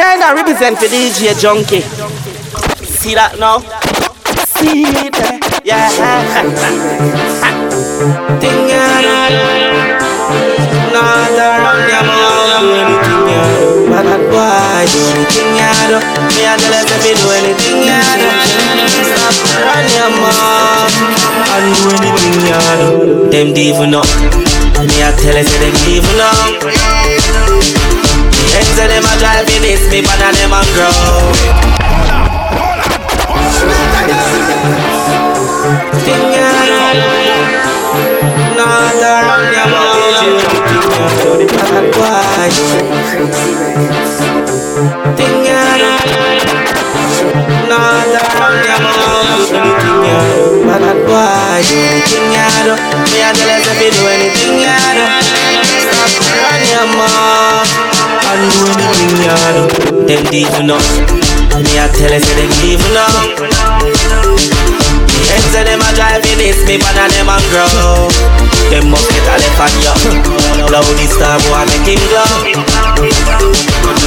I ain't represent for DJ Junky. See that now? See it, yeah. Thing not around your do anything you do. Bad boy, do anything you do. Me a tell you do anything you do. And do anything you do. Them even up. Me a tell if them even up. Say them a drive me this, me but them a grow. Thing you do. Not around your mouth ya do. Them deep enough. Me a tell us them deep enough. Them say them a drive in this, me but them a grow. Them must get a left you Blow the star boy make him glow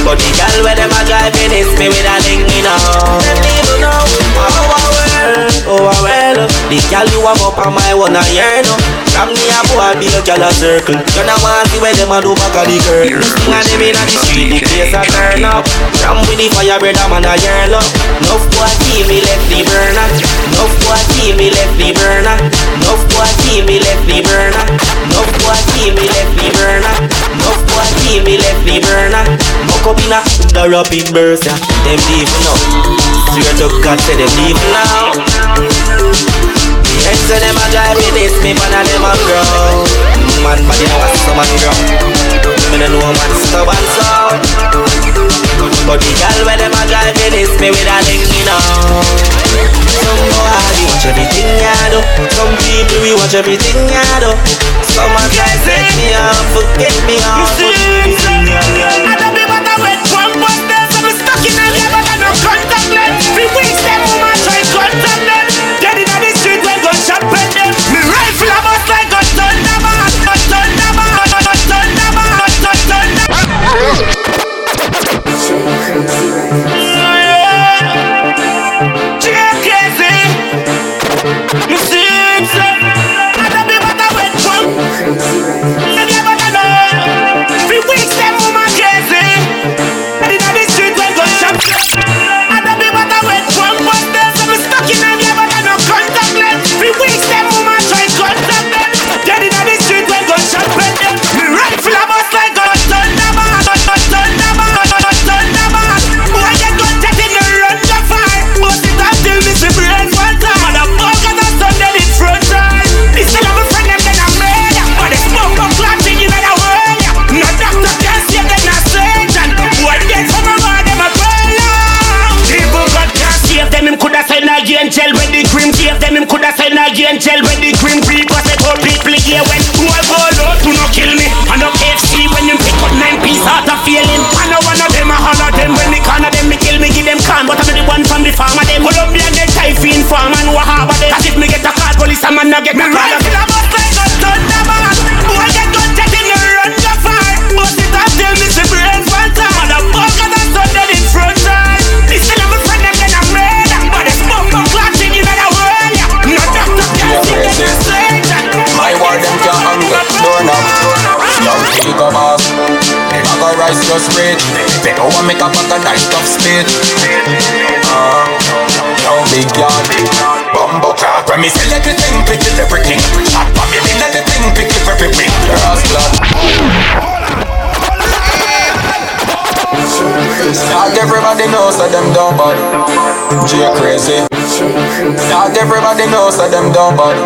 But the girl where them a driving is me with a link me now Them people know oh, oh. Well, oh well. The girl you have up on my one a year now From me a boy be a girl a circle. You know want see where them a do back of the girl. Sing a them in a the street the place a turn up. From with the fire brother man a year love Nuff boy see me left the burner Nuff boy see me left the burner Nuff boy see me left the burner. No boy see me left me burner. Boy see me left me burner. Muck up in a the rapid burst, yeah. Them leave now. Swear to God, say them leave now. Them say them a drive me this, me man a them a grow. Man body what some man grow. Me no know man stubborn so. But the girl when them a drive me this, me with a link me now. Some people we watch everything I do. Some a try set me off, forget me off. You see, I don't be I got rice just rich. They don't want make a pack a nice tough split. Uh, yo, big yard. Bumbo clap. When me say let the thing pick it everything. Shot for me, let the thing pick it everything. Grass blood. Not everybody knows that them don't bad. J crazy. Not everybody knows that them don't bad.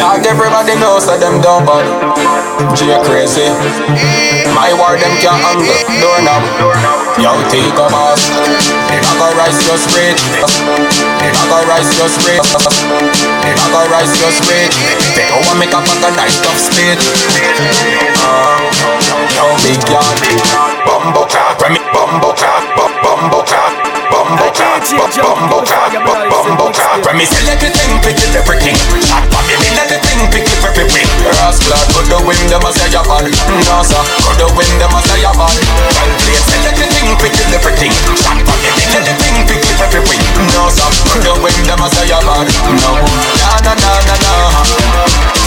Not everybody knows that them don't bad. J crazy. My war them can't handle. Doorknob. Young take a boss. I got rice just rich. I got rice just rich. I got rice just rich. They don't want make a pack a nice tough split. Uh, Yo, big yard, bumbo me bumbo clap, bumbo clap, bumbo cat, bumbo cat, bumbo cat. When me sell everything, pick it everything. Shot for me, me let the thing pick it everything. Ross blood, go the wind, them a say you bad. No sir, go the wind, them a say you bad. Well played, sell everything, pick it everything. Shot for me, me let the thing pick it everything. No sir, go the wind, them a say you bad. No, na na na na na.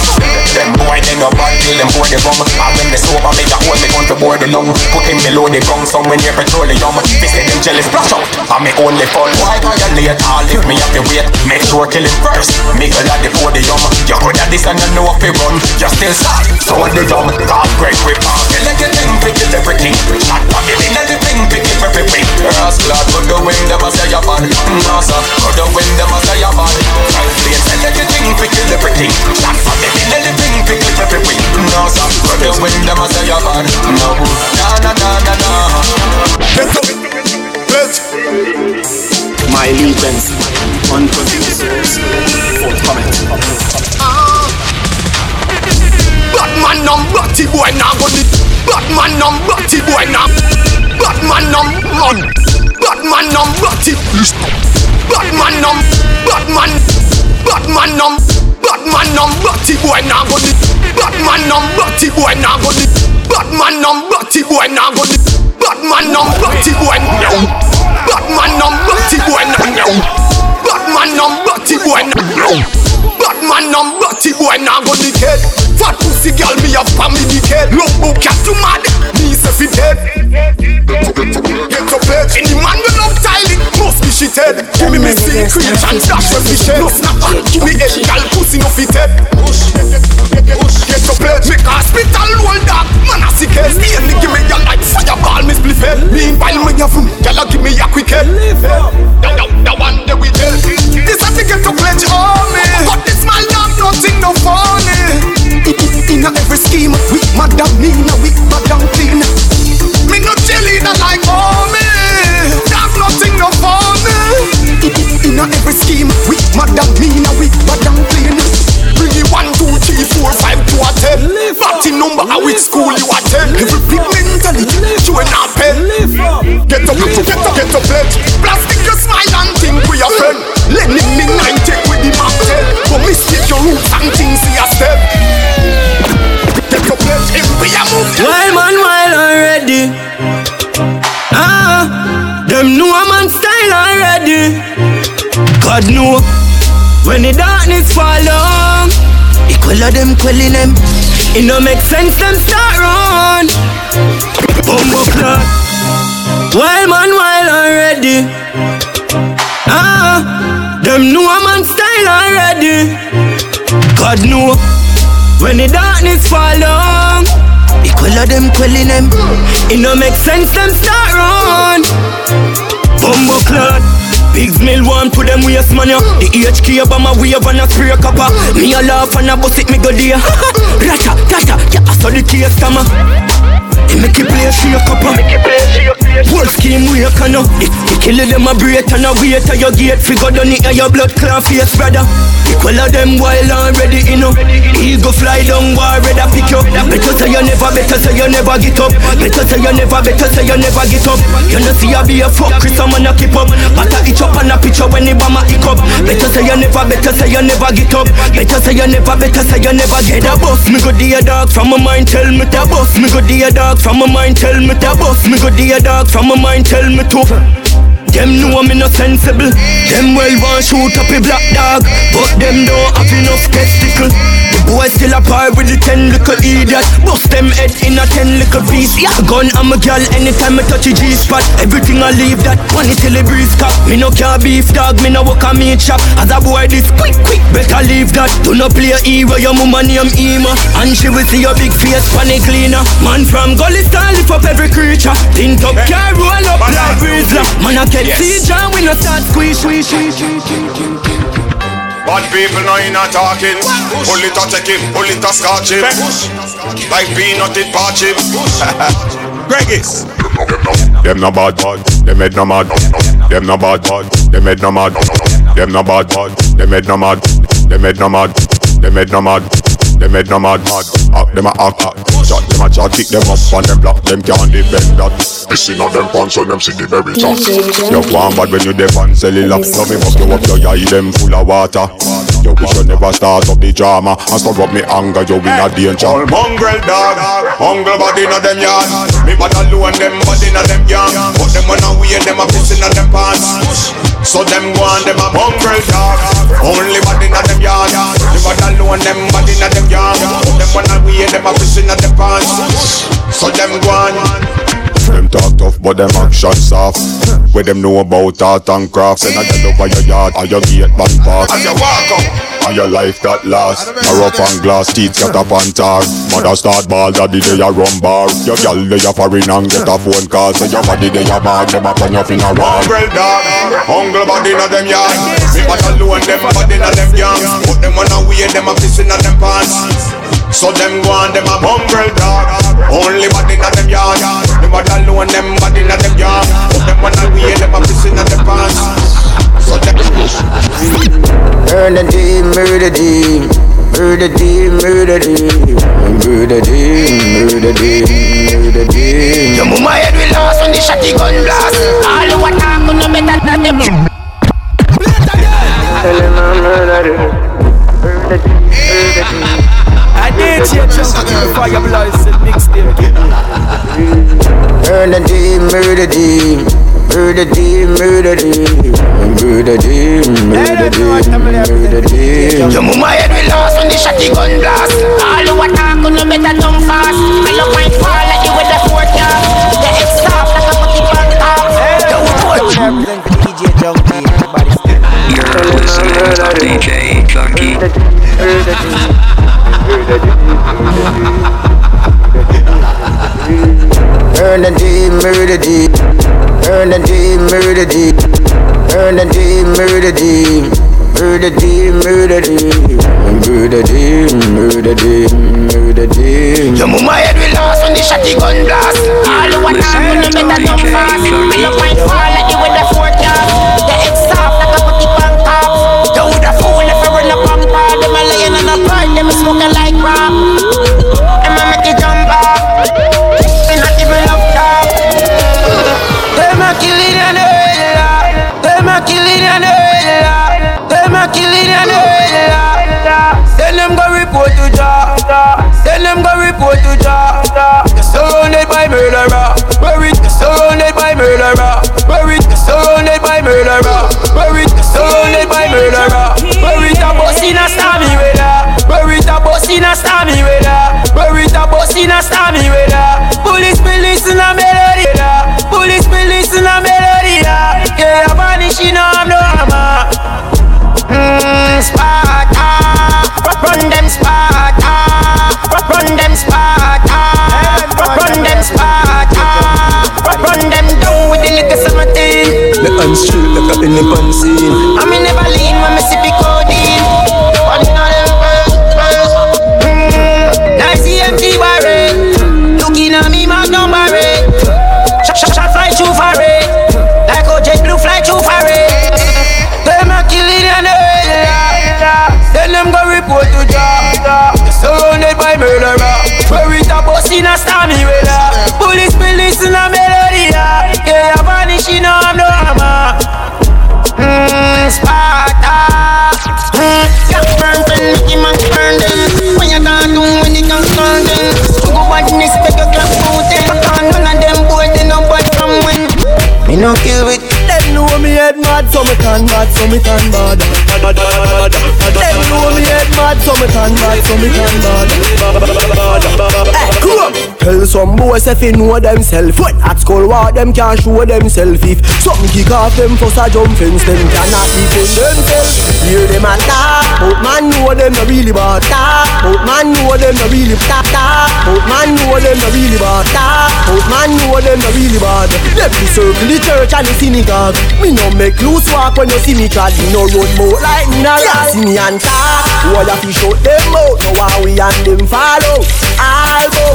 And when they sober, make a hold me gun to board the lung. Put him below the ground, some when you petroleum. They say them jealous, splash out. I'm me only fun. Why violate all if me have to wait? Make sure kill it first. Make a lot the podium. You could have this and you know if you run. Just still sad. So what they done? God great whip. You like a thing, pick it everything. Shot pop it in the thing, pick it everything. Rascal, put the wind, them a say you're bad. No sir, put the wind, them a say you're bad. I'll play, sell like a thing, pick it everything. Shot pop it in the thing, pick it everything. No the wind, them a say you're bad. No, na na na na na. Let's go. Let's My allegiance unproduced. Forthcoming. Batman num batty boy now go the Batman boy now Batman man Batman batty Batman num Batman Batman Batman num batty boy now go the Batman num batty boy now go the Batman num batty boy now go the Batman num batty boy now Batman num batty boy now Batman num batty boy now Batman num batty boy now go the head Fat pussy girl me a family dickhead Look who cat you mad Me say fi dead Get up head Any man will love tiling Must be shit Give me me secret and dash when fi shed. No snap back Give me head Girl pussy no fit head. Get up head Make hospital roll dog. Man a sick head. Me give me your light Fireball me split head. Meanwhile me a fun Girl a give me a quick head. That, that, that one day we tell This a to get to pledge on me. But this man not nothing no funny in a every scheme, we madam me, now we madam clean. Me no cheerleader like homie, that's nothing no funny. In a every scheme, we madam me, now we madam clean. Bring it one, two, three, four, five to a ten. Party number, at which school you attend? Every big mentality, you ain't not pen. Get up, get up, get up, get up, pledge. Plastic your smile and think we are friend. Let me me nine take with the mountain. But mistake your roots and things see a step. Get up, pledge, if we are moving. Wild man, wild already. Ah, them know a man style already. God know when the darkness fall down, equal of them quelling them. It no make sense them start run. Bumbo clock. Wild man, wild already. Ah, them know a man style already. God know when the darkness fall down. Equal of them quelling them. It no make sense them start run. Bumbo clot. Pigs mill one put them waste man The HK about my wave and a spray copper Me a laugh and a bust it me go there Rata, tata, yeah I saw the case tama He make it play shake up Whole scheme we a can It, it kill them a break and a wait till your gate Figure down it your blood clot face brother Equal of them wild already you know. Ego fly down war ready pick you Better say you never, better say you never get up. Better say you never, better say you never get up. You know see I be a fuck Chris I'm a keep up. But I itch up and a picture when the bomber hick up. Better say you never, better say you never get up. Better say you never, better say you never get a bus. Me go dear dog from my mind tell me to bus Me go dear dog from my mind tell me to bus Me go dear dog from my mind tell me to. Them know me no sensible. Them well want shoot up a black dog. But them don't have enough testicle boy still a par with the ten little idiot. Bust them head in a ten little piece. Yeah, gun I'm a gal anytime I touch a G-spot Everything I leave that money till the breeze cap Me no care beef dog, me no work a meat shop As a boy this quick quick better leave that. Do not play a hero, your mama name Ema. And she will see your big face funny cleaner. Man from Gully style lift up every creature. Tint up car roll up like Rizla Man I get see John we no start squeeze squeeze squeeze Bad people know you not talking. Pull it or take him, pull it or scotch him. Like peanut it patch him. Gregis. Them no bad, them head no mad. Them no bad, them head no mad. Them no bad, them head no mad. Them head no mad. Them head no mad. Them head no mad. Act them a act. Chat them a chat. Kick them up and them block. Them can't defend that. Missing on them pants so them see the very top. You want bad when you def and sell it up. So me fuck you up your eye them full of water. You wish you never start up the drama And stir up me anger, you in a danger All mongrel dog, mongrel body in them yard Me bad alone, them body in them gang But them when I wear them a piss in them pants So them go on, them a mongrel dog Only body in them yard bad alone, them body in them But them when I wear them a piss in them pants So them go on them talk tough, but them action soft. Where them know about art and craft. and I girl over your yard or your gate man park. As you walk up and your life got lost. A rough and glass teeth got up on tar. Mother start ball, daddy they a rum bar. Your gal they a foreign and get a phone call. Say your body they a bag, them a turn your finger wall. Mongrel dog, hungle body in them yard. Me bad alone, them body in them gang. Put them on a way, them a piss in them pants. So them go on, them a mongrel dog. Only body in them yard. Them bad alone, them body in them gang. Put them on a way, them a piss in them pants. So them. Burn the team, murder team. Murder team, murder team. Murder team, murder team, murder team. Your mama head will lost when the shotty gun blast. All the what I'm gonna better than them. Tell him I'm murder team. Murder team, murder team. I did change your fire blouse and mixtape. Burn the team, murder team. Murder team, murder team, murder team, murder team, murder team. Your mama head will lost when the shotty gun blast. All the what I'm gonna better done fast. I love my fall like you with the forecast. The head stop like a putty pan top. Represent for DJ Junky. You're listening to DJ Junky. Murder team, murder team, Burn the team, murder team. Burn the team, murder team. Burn the team, murder team. Murder team, murder team. Murder team, murder team, murder team. Your mama head will lost when the shotty gun blast. All the what I'm gonna better done fast. I love my fall like you with the forecast. The head stop like a putty pan top. You would a fool if I run up on par. Them a lion and a part, them a smoking like go to Jah. You're surrounded by murderer. Buried. You're surrounded by murderer. Buried. You're surrounded by murderer. Buried. You're surrounded by murderer. Buried a bus in a stormy weather. Buried a bus in a stormy weather. Buried a bus in a stormy weather. Police, police in a melody. Police, police in a melody. Yeah, I'm vanishing, I'm no armor. Mmm, Sparta. Run them Sparta. Run them Sparta. Run them Sparta. Run them down with the liquor seventeen. The unstraight like a any pan scene. I'm in never lean when me sip codeine. In a stormy weather. Police, police in a melody. Yeah, I'm vanishing, I'm no armor. Mmm, Sparta. Mmm, got burn pen, Mickey man burn them. When you got down, when you can turn them. You go badness, make a clap mountain. None of them boy, they no bad from when. Me no kill with Them know me head mad, so me turn bad, so me turn bad. Them know me head mad, so me turn bad, so me turn bad. Eh, Tell some boys if they know themself. When at school, what them can't show themself. If something kick off them, first a jump fence, them cannot defend themselves. Hear them a talk, but man know them no really bad. Talk, but man know them no really talk. Talk, but man know them no really bad. Talk, but man know them no really bad. Let me circle the church and the synagogue. Me no make loose walk when you see me clad. Me no run more like me no run. See me and talk. Why you fi shut them out? No why we and them follow. All go.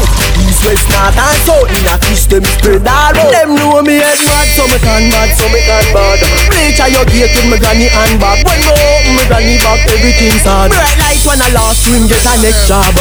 East west, north and south Me a kiss them spread all out Them know me head mad so me can mad so me can bad. Reach a your gate with me granny and back. When me open me granny back everything's hard. Bright light when I last swim get a next job.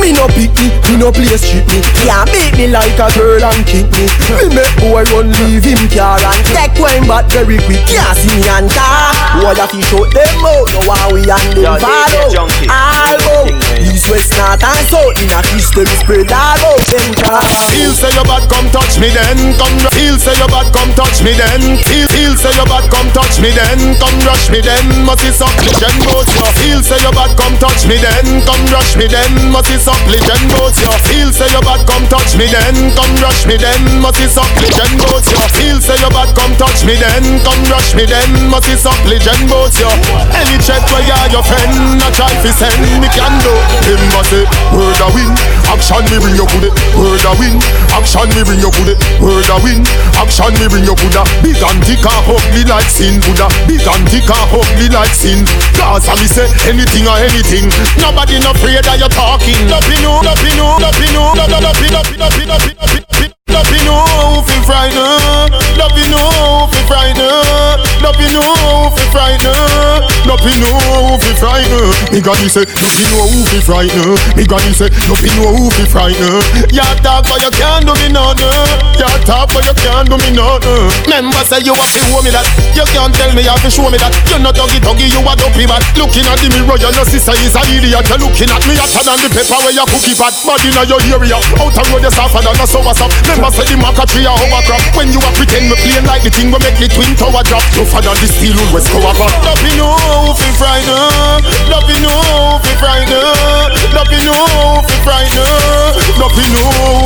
Me no pick me, me no play street me. Can't beat me like a girl and kick me. Me make boy run leave him car and Take wine back very quick. Can't see me and car All of you shout them out Know how we and them follow. All go East, west, north and south In a kiss them spread all out them car Feel say your bad come touch me then Come Feel say your bad come touch me then Feel feel say your bad come touch me then Come rush me then Must be supplicant both you Feel say your bad come touch me then Come rush me then Must be supplicant both you Feel say your bad come touch me then Come rush me then Must be supplicant both you Feel say your bad come touch me then Come rush me then Must be supplicant both you Any check where you your friend A try fi send me can do Him must say word a win Action me bring you good Word a win Action me bring you good it Word a win Action me bring you good Big and thick and ugly like sin Buddha. Big and thick and ugly like sin Cause I me say anything or anything. Nobody no afraid that you're talking. Nothing no, nothing no, nothing no, nothing no, nothing no, nothing no, nothing no, nothing no, fi frighten Nothing no, fi frighten Nothing no, fi frighten Nothing no, fi frighten Me granny say Nothing no, fi frighten Me granny say Nothing no, fi frighten Ya talk but you can't do me nothing. Ya talk but you can't do me nothing. Remember say you have to show me that. You can't tell me you have to show me that. You're not doggy doggy, you a dopey bad. Looking at the mirror, your no sister is a idiot. You're looking at me hotter than the pepper where you cookie pot Bad inna your area. Out a road you suffer than a sour stop Remember say the marker tree a hovercraft When you a pretend me playing like the thing we make the twin tower drop. Tougher than the steel wool west cover pot Nothing no fi frighten Nothing no fi frighten Nothing no fi frighten Nothing no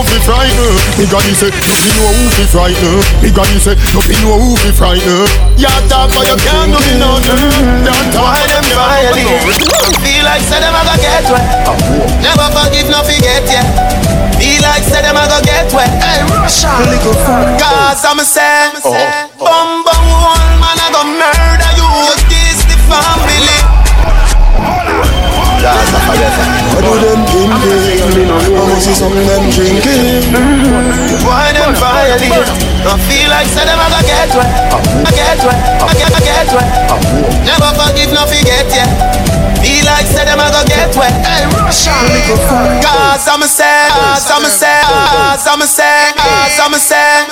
fi frighten Me granny say Nothing no fi frighten Me granny say Nothing no fi frighten Ya talk but you can't do me nothing Don't talk Why them violate? Feel like say them a go get wet. Never forgive, no forget yeah. Feel like say them a go get wet. Hey, Russia. Cause I'm a say, oh. bum bum one man a go murder you. This the family. What do them thinking? I must see some them drinking Why them violate? I feel like say them a go get wet. I get wet. I get, I get wet. Never forgive, no forget yeah. Feel like say them a go get wet. Hey, Russia. Cause I'm a say, cause I'm a say, cause I'm a say, cause I'm a say.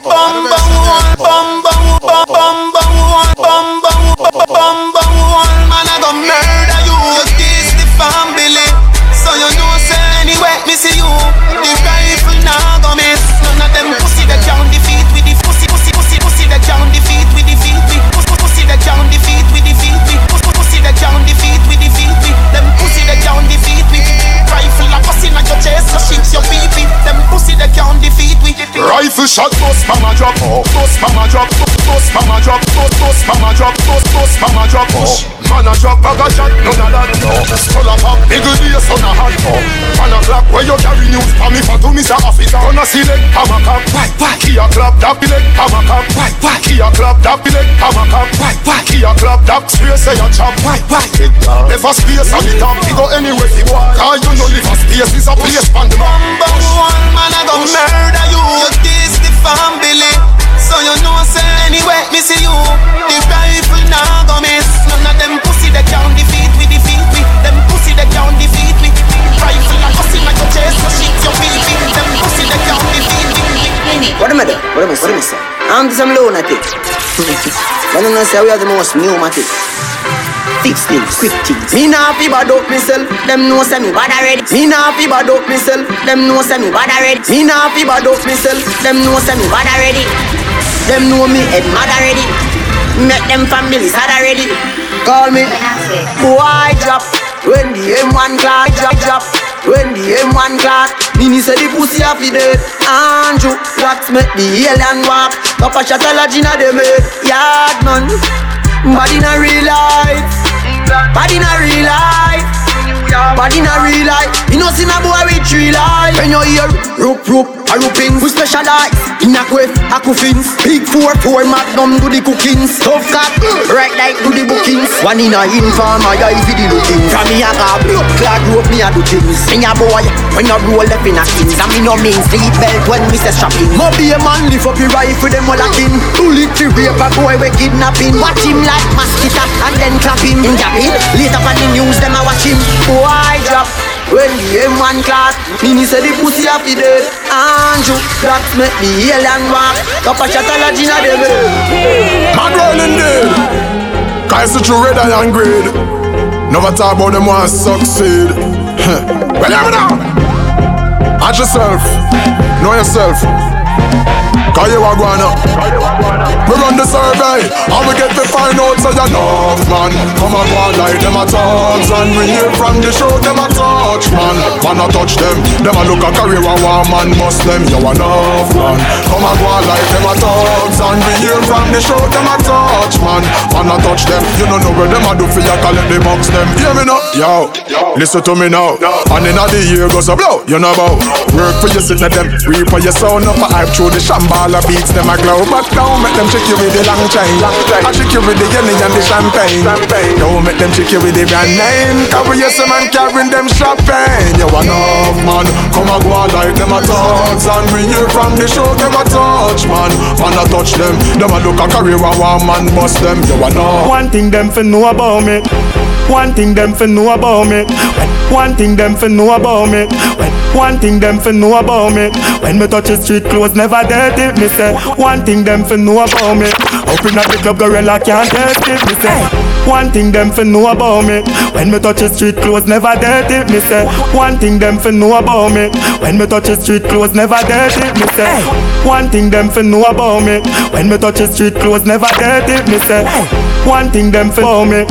Bum bum one, bum bum bum bum bum one, bum bum bum bum bum one. Man a go murder you. The family. So you know say anyway, me see you. The rifle now go miss. None of them pussy that can defeat with the pussy, pussy, pussy, pussy that can defeat with the feet. We pussy, pussy that can defeat with the feet. We pussy, pussy that can defeat with the feet. We them pussy that can defeat with rifle a pussy like your chest, so shit your pee. Them pussy that can defeat with Rifle shot, bust mama drop, bust mama drop, bust mama drop, bust bust mama drop, bust bust mama drop. Oh. Man a drop bag a shot, none of that. no Skull a pop, nigga the son a hot. Man a clap where you carry news for me for to me say officer. Gonna see leg, come a cop, why why? Kia clap, that be leg, come a cop, why why? Kia clap, that be leg, come a cop, why why? Kia clap, that space say a chop, why why? Never space on the top, he go anywhere he want. Cause you know live a space is a place on the map. Bumbo one man a go murder you. The family. So you know say anyway, me see you. The rifle now go miss. None of them pussy that can't defeat we defeat we. Them pussy that can't defeat we. Rifle a pussy like a chest, so shit your pee. Them pussy that can't defeat we. What am I doing? What am I saying? I? I'm some lunatic. But I'm not say we are the most pneumatic. Fix things, quick things. Me nah fi bad up myself, them know say me bad already. Me nah fi bad up myself, them know say me bad already. Me nah fi bad up myself, them know say me bad already. Them know me head mad already. Make them families had already. Call me boy drop when the M1 clock drop drop. When the M1 clock, Mini say the pussy a fi dead. Andrew, wax make the alien walk. Papa shot a lodge inna them head. Yard man, bad in real life. Bad in a real life. Bad in a real life. You know see a boy with three life. When you hear rope rope a rooping, we specialize in a quiff. a coffins. Big four four magnum do the cookings. Tough cat, right like do the bookings. One in a informer, yeah, if the looking. From me a got blood clot rope me a do things. Me a boy, when you roll up in a skins. And me no mean seat belt when me say strapping. Mo be a man lift up your rifle them all a kin. Bullet to rape a boy we kidnapping. Watch him like mosquito and then clap him. In Japan, later on the news them a watch him. Boy drop. When the M1 class, Mini say the pussy happy dead Andrew, that make the alien walk Top a shot a la Gina David Man rolling dead Cause it's true red and grade Never talk about them want succeed. Well, hear me now. Ask yourself. Know yourself. Cause you are going up We run the survey. And we get to find out So you know man. Come and go on like them a thugs And we hear from the show Them a touch man. Man a touch them. Them a look a career And one man them. You enough man. Come and go on like them a thugs And we hear from the show Them a touch man. Man a touch them. You don't know where them a do For you collect the box them. Hear me now? Yo Listen to me now. And in the year goes a blow You know about. Work for your sit them. Reap for your sound up a hype through the shambala beats them a glow. But don't make them trick you with the long chain. I trick you with the Yenny and the champagne. Don't make them trick you with the brand name. Cause we yes a man carrying them shopping You enough man. Come and go on like them a thugs And we hear from the show them a touch man. Man a touch them. Them a look a career and one man bust them. You enough One thing them for know about me. One thing them for know about me. One thing them for know about me. One thing them for know about me. When me touch the street clothes, never dirty. Me say. One thing them for know about me. Up in the club, gorilla can't it. Me say one thing them for know about me. When me touch the street clothes, never dirty. Me say one thing them for know about me. When me touch the street clothes, never dirty. Me say one thing them for know about me. When me touch the street clothes, never dirty. Me say one thing them for know me.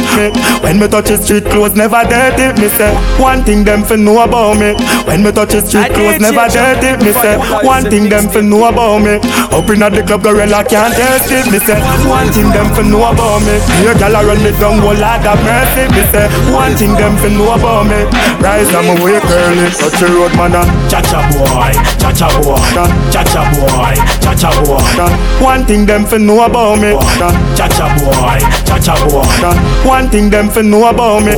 When me touch the street clothes, never dirty. Me say one thing them for know about me. When me touch the street clothes, never dirty. Me say one thing them for know about me. Up in the club, gorilla can't test it. Me say one thing them for know about me. Here, gyal a run me down, whole lot of mercy. Me say one thing them for know about me. Rise on my way, curly, touch the road, man. Cha cha boy, cha cha boy, cha cha boy, cha cha boy. One thing them for know about me. Cha cha boy, cha cha boy. One thing them for know about me.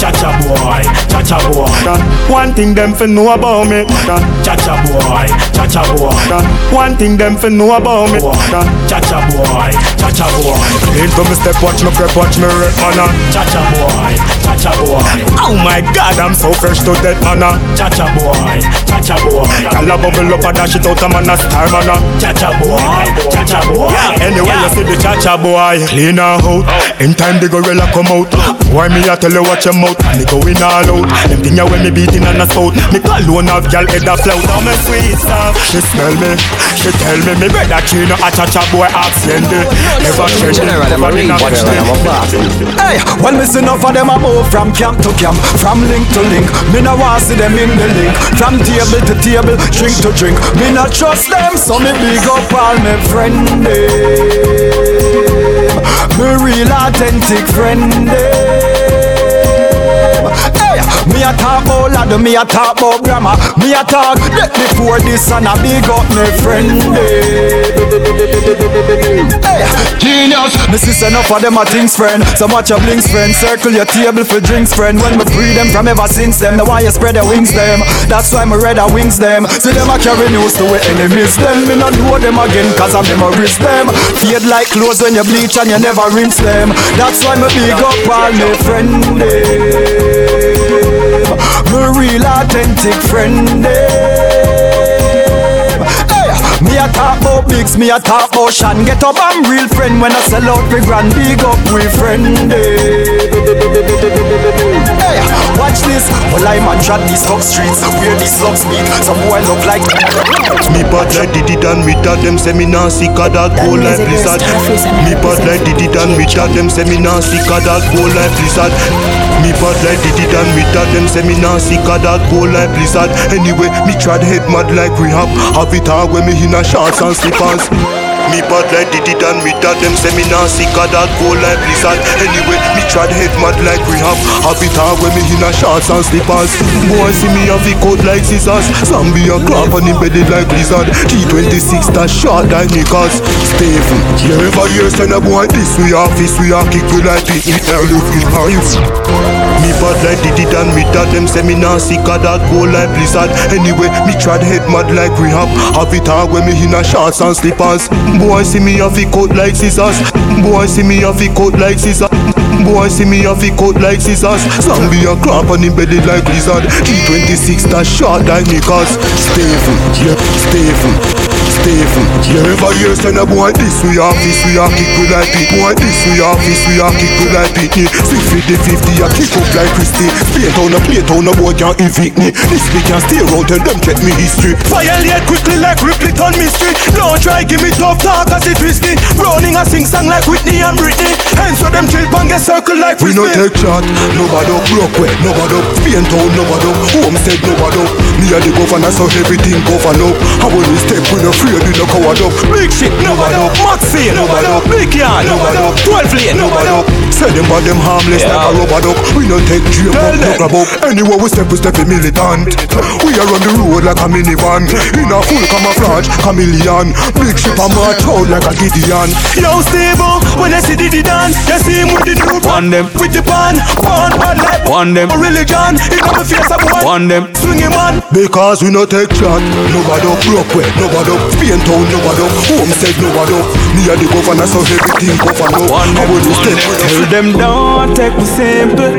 Cha cha boy, cha cha boy. One thing them for know about me. Cha cha boy, cha cha boy. One thing them for know about me. Cha cha boy, cha cha boy. Into me step, watch me prep, watch me rep, man. Ah. Cha cha boy, cha cha boy. Oh my God, I'm so fresh to death, man. Cha cha boy, cha cha boy. Gyal a bubble up and dash it out, a man a star, man. Cha cha boy, cha cha boy. Anyway, you see the cha cha boy, clean her out. In time the gorilla come out. Why me a tell you watch your mouth, and me going all out. Them thing ya when me beating on a spout. Me cologne of gyal head a flout. I'm a sweet stuff. She smell me, she tell me me brother Chino a cha cha boy accent. Never change it, never in a watch Hey, when me see enough of them a from camp to camp, from link to link. Me no want see them in the link. From table to table, drink to drink. Me not trust them, so me big up all me friend them. Me real authentic friend them. Me a talk about lad, me a talk about grammar. Me a talk that before this and a big up me friend. Eh. Hey, genius. Me see enough of them a things friend. So much of links friend. Circle your table for drinks friend. When me free them from ever since them, the why you spread their wings them. That's why me red wings them. See them a carry news to where enemies them. Me not know them again cause I memories them. Fade like clothes when you bleach and you never rinse them. That's why me big up all me friend. Me real authentic friend them. Hey, me a talk about bigs, me a talk about Shan. Get up, I'm real friend when I sell out the grand Big up, we friend eh. Hey, watch this. Well, I man shot these hub streets. Where these slugs meet Some boy look like Me bad like Diddy Dan with that them say me nah sick of that go like blizzard. Me bad like Diddy Dan with that them say me nah sick of that go like blizzard. Me bad like Diddy Dan with that them say me nah sick of that go like blizzard. Anyway, me try to head mad like rehab. Have it hard when me in a shorts and slippers Me bad like Diddy and me that them say me nah sick of that go like blizzard. Anyway, me to head mad like rehab. Have it hard when me in a shorts and slippers. Boy see me have it cut like scissors. Zombie a clap and embedded like lizard. T26 that short like knickers. Stephen, you ever hear send a boy this we are office we are kick we like the early highs. Me bad like Diddy and me that them say me nah sick of that go like blizzard. Anyway, me to head mad like rehab. Have it hard when me in a shorts and slippers. Boy see me have it cut like scissors. Boy see me have it cut like scissors. Boy see me have it cut like scissors. Zombie a crap and embedded like lizard. T26 that short like knickers. Stephen, yeah, Stephen. Stephen, you ever hear send a boy this we office we are kick we like it. Boy this we office we are kick we like it. Six fifty fifty a kick up like Christy. Play town a play town a boy can't evict me. This we can stay around tell them check me history. Violate quickly like Ripley on mystery. Don't try give me tough talk as it risky. Running a sing song like Whitney and Britney. Hence so them chill bang get circle like We no take shot, nobody up broke way, nobody up Spain town, nobody. Up Homestead, nobody. Up Me and the governor so everything govern up And when we step we no afraid we no coward up. Big shit, nobody up. Maxi, nobody up. Big yard, nobody up. 12 lane, nobody up. Say them bad them harmless like a rubber duck. We no take jail but no grab up Anywhere we step we step in militant. We are on the road like a minivan. In a full camouflage, chameleon. Big ship a march out like a Gideon. Yo Steve, when I see Diddy done You see him with the new One them. With the pan, one one like One them. A Religion, he got me face a boy One them. Swing him on. Because we no take shot. Nobody up, broke way, nobody up Spain town, nobody up Homestead, nobody up Me and the governor so everything govern up One And when step Tell them don't take me simple,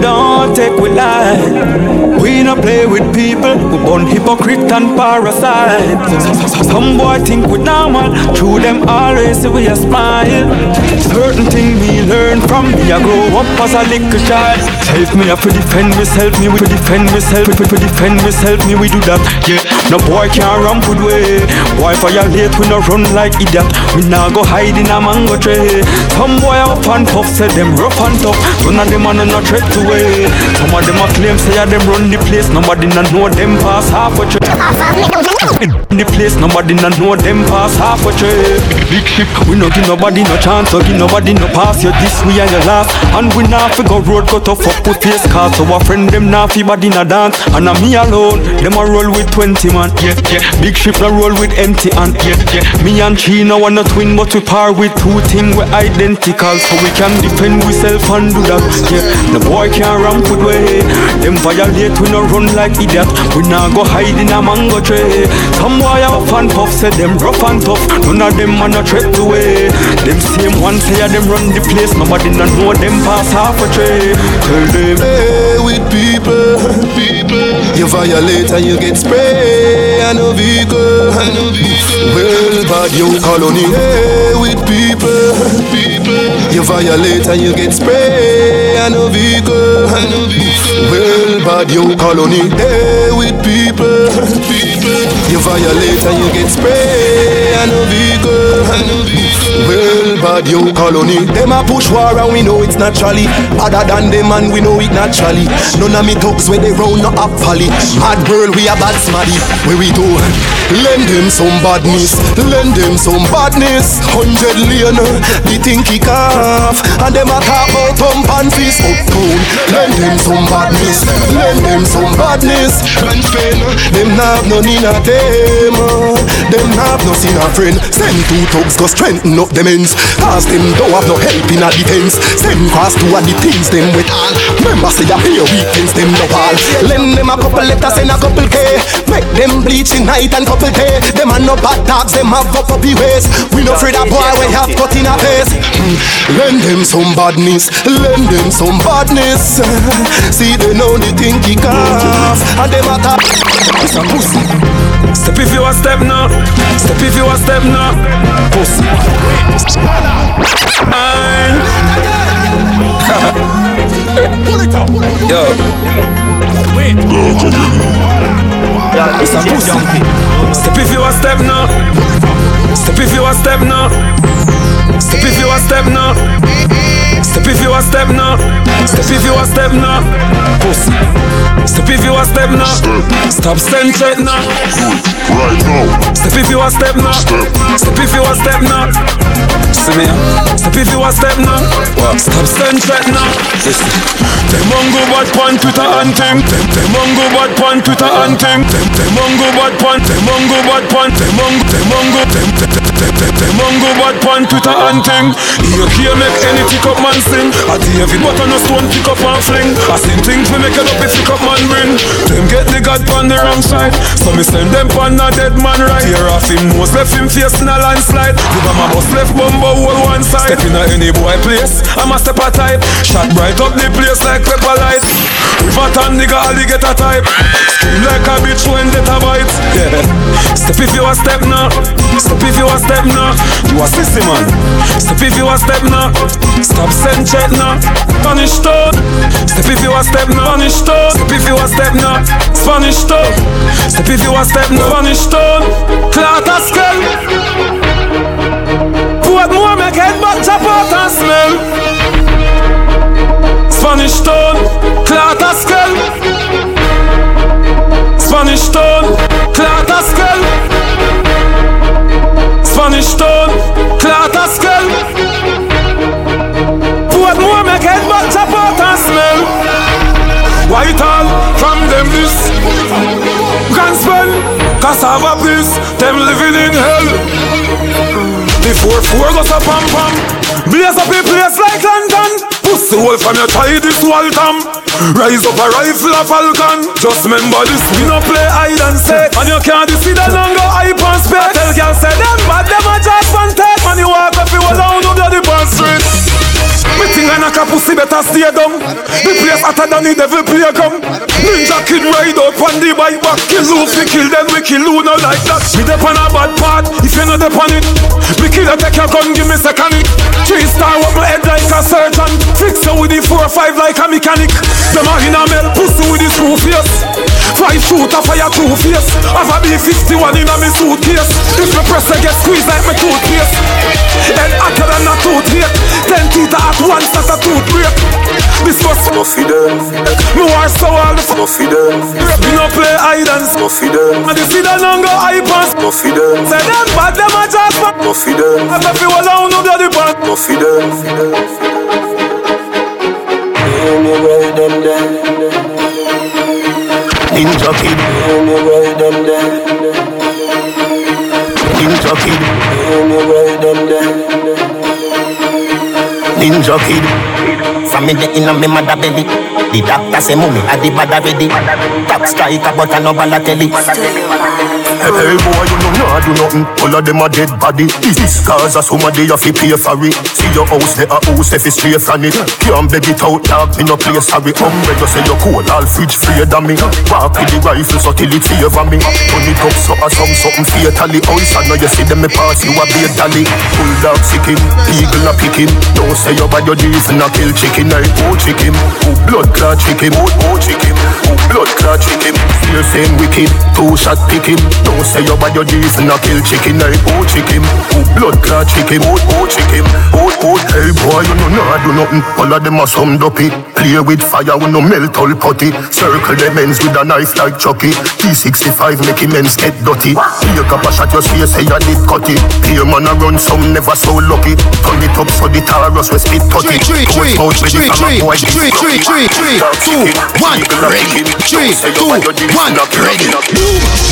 don't take we lie. We no play with people, we born hypocrite and parasite. Some boy think we normal, through them always say we a smile. Certain thing me learn from me, I grow up as a little child. Help me up to defend myself, me we defend myself, we to defend myself, me we do that. Yeah, no boy can run good way. Boy violate, we no run like idiot. We nah go hide in a mango tree. Some boy up and tough, say them rough and tough. None of them are no threat to way. Some of them a claim say yeah, them run the place. Nobody not know them pass half a tree. The place nobody not know them pass half a tree. Big ship, we no give nobody no chance, so give nobody no pass. You this we are your last, and we not fi go road cut off up with face cars. So our friend them not fi body na dance, and I'm me alone. Them a roll with 20 man, yeah yeah. Big ship na roll with empty hand, yeah yeah. Me and she no one not twin, but we par with two things we identical, so we can defend we self and do that. Yeah, the boy can't ramp with way. Them violate, we no run like idiot. We nah go hide in a mango tree. Some boy up and puff, say them rough and tough. None of them are no threat to way. Them same one say yeah, them run the place. Nobody no know them pass half a tree. Tell them. play with people. people. You violate and you get spray. I know vehicle. I know vehicle. Well, bad you colony. Hey, with people. people. You violate and you get spray. I know vehicle. Well, bad you colony. Hey, with people. You violate and you get spray. I know vehicle. Well, bad you colony. Them a push war and we know it's naturally. Other than them and we know it naturally. None of me thugs where they round no up valley. Mad world we a bad smaddy. Where we do? Lend them some badness. Lend them some badness. Hundred lane. The thing kick off. And them a talk about thump and fist uptown. Lend them some badness. Lend them some badness. And fen. Them nah have none in a them. Them nah have no sin a friend. Send two thugs go strengthen up them ends. Cause them don't have no help in a defense. Send cross two of the things them with all. Remember say a pure weekends them no all. Lend them a couple letters and a couple K. Make them bleach in night and couple day. Them a no bad dogs, them have up up ways. We no afraid a boy we have cut in a face. Hmm. Lend them some badness, lend them some badness. See they know the thing kick off, and them a. It's a pussy. Step if you a step now. Step if you a step now. Pussy. Aye. Yo. It's a pussy. Step if you a step now. Step if you a step now. Step if you a step now. Step if you a step now. Step if you a step now. Pussy. Step if you a step now. Stop stand straight now. Right now. Step if you a step now. Step. Step if you a step now. See me. Step if you a step now. What? Stop stand threat now. Listen. Them on go bad pan Twitter and thing. Them them on go bad pan Twitter and thing. Them them on go bad pan. Them on go bad pan. Them on them on go them them them them them them on go bad pan Twitter and thing. You hear make any pick up man sing. I David what on a stone pick up and fling. I seen things we make it up if pick up man bring. Them get the God pan the wrong side. So me send them pan a dead man right. Tear off him nose left him face in a landslide. You got my bus left bumbo hold one side. Step in a any boy place. I'm a step a type. Shot bright up the place like pepper light. With a tan nigga alligator type. Scream like a bitch when they a bite. Yeah. Step if you a step now. Step if you a step now. You a sissy man. Step if you a step now. Stop send check now. Spanish toad. Step if you a step now. Spanish toad. Step if you a step now. Spanish toad. Step if you a step now. Spanish toad. A skull. Put more make head back chop out and smell. Spanish town, clot a skull. Spanish town, clot a skull. Spanish town, clot a skull. Put more make head back chop out and smell. White all from them this Can spell cassava piece Them living in hell Before four goes a pam pam Blaze up a place like London. Pussy hole from your tie this wall Rise up a rifle a falcon. Just remember this We no play hide and seek. And you can't see the longer hype and spec Tell girl say them bad them a just one take Man you walk up you alone up the band street me think I knock a pussy better stay down The place hotter than the devil playground Ninja kid ride up on the bike back Kill who fi kill them we kill who no like that. Me dep on a bad part if you no dep on it. Me kill you take your gun give me second it. Three star up my head like a surgeon. Fix you with the four five like a mechanic. Them a in a melt pussy with the screw face Five shooter fire two face. Have a B51 in a me suitcase. If me press I get squeezed like me toothpaste. Head hotter than a toothpaste. Ten teeth at once that's a tooth break This was Snuffy them, Me war so all the snuffy them, Me no play hide and seek snuffy them, And the see them don't go hype and seek. snuffy them, Say them bad them a just fuck snuffy them, I bet you alone no bloody band snuffy them. Hear me ride them. There. Ninja kid, hear me ride them. there. Ninja kid, hear me ride them there. Ninja kid. From me the inna me mother belly. The doctor say mummy a the bad already Top striker but I no Balotelli Hey, boy, you know nah do nothing. All of them are dead body. This cause of somebody you fi pay for it. See your house, they a house if it's straight from it. Can't beg it out, dog. Me no play sorry. Umbre you say you cold, all fridge free than me. Walk with the rifle so till it favor me. Turn it up so I some something fatally. House I know you see them me pass you a beer dolly. Bulldog sick him, eagle a pick him. Don't say you bad your beef and a kill chicken. I oh chicken, oh blood clot chicken, oh oh chicken, oh blood clot chicken. Fear saying wicked, two shot pick him. Don't say you bad your beef and a kill chicken. I oh chicken, oh blood clot chicken, oh oh chicken, oh oh. Hey boy, you know nah do nothing. All of them are some dopey. Play with fire, we no melt all putty. Circle them ends with a knife like Chucky. T65 make him ends get dirty. Here up a shot your face, say you did cut it. Here man a run some never so lucky. Turn it up so the Taurus we spit tutty. Three, three, Go out with three, it three, three, three, three, three, two, one, ready. Three, two, one, ready. Me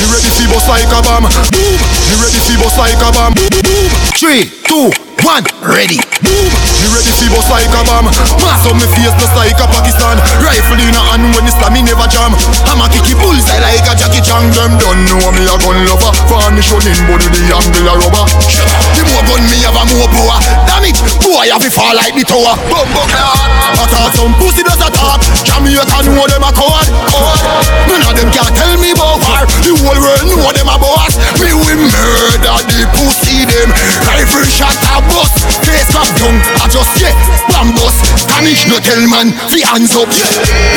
ready bust like a bomb. Boom, me ready fi bust like a bomb. Boom, Three, two, one, ready. boom, me ready fi bust like a bomb. Mass up me face just like a Pakistan. Rifle in a hand when slam me never jam. I'm a kicky bullseye like a Jackie Chan. Them don't know me a gun lover. Varnish running body the angle a rubber. The more gun me have a more power. Damn it, boy have to fall like the tower. Bumbo cloud. I thought some pussy does a talk. Jamaica know them a code. code. None of them can tell me about war. The whole world know them a boss. Me we murder the pussy them. Rifle shot a bus. Face up down. I just yeah, bambus. Spanish no tell man, fi hands up.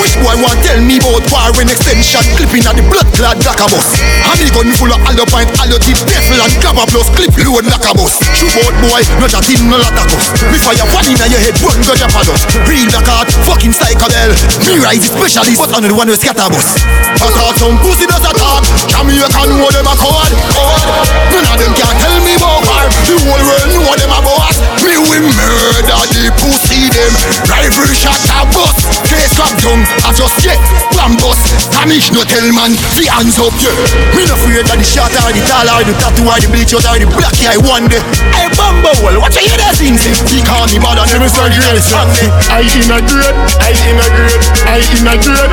Which boy want tell me about war extension clipping at the blood clad black a bus? And me gun full of allo pint, allo tip, devil and grabber plus clip load like a bus. Shoot out boy, no that in no lot of us. Me fire one inna your head, one go jump a dust. Real like art, fucking psychedel. Me rise specialist, but on the one who scatter bus. I thought some pussy does a talk. Jamaican know them a code, code. None of them can tell me about war. The whole world know them a boss. Me we murder the pussy them. Rifle shot a bus. Case crab down, I just get one bus. Spanish no tell man, the hands up, yeah. Me no afraid of the shot or the tall or the tattoo or the bleach out or the black eye one day. Hey Bumbo, what you hear that thing say? He call me mother, never say grace. I in a grade, I in a grade, I in a grade,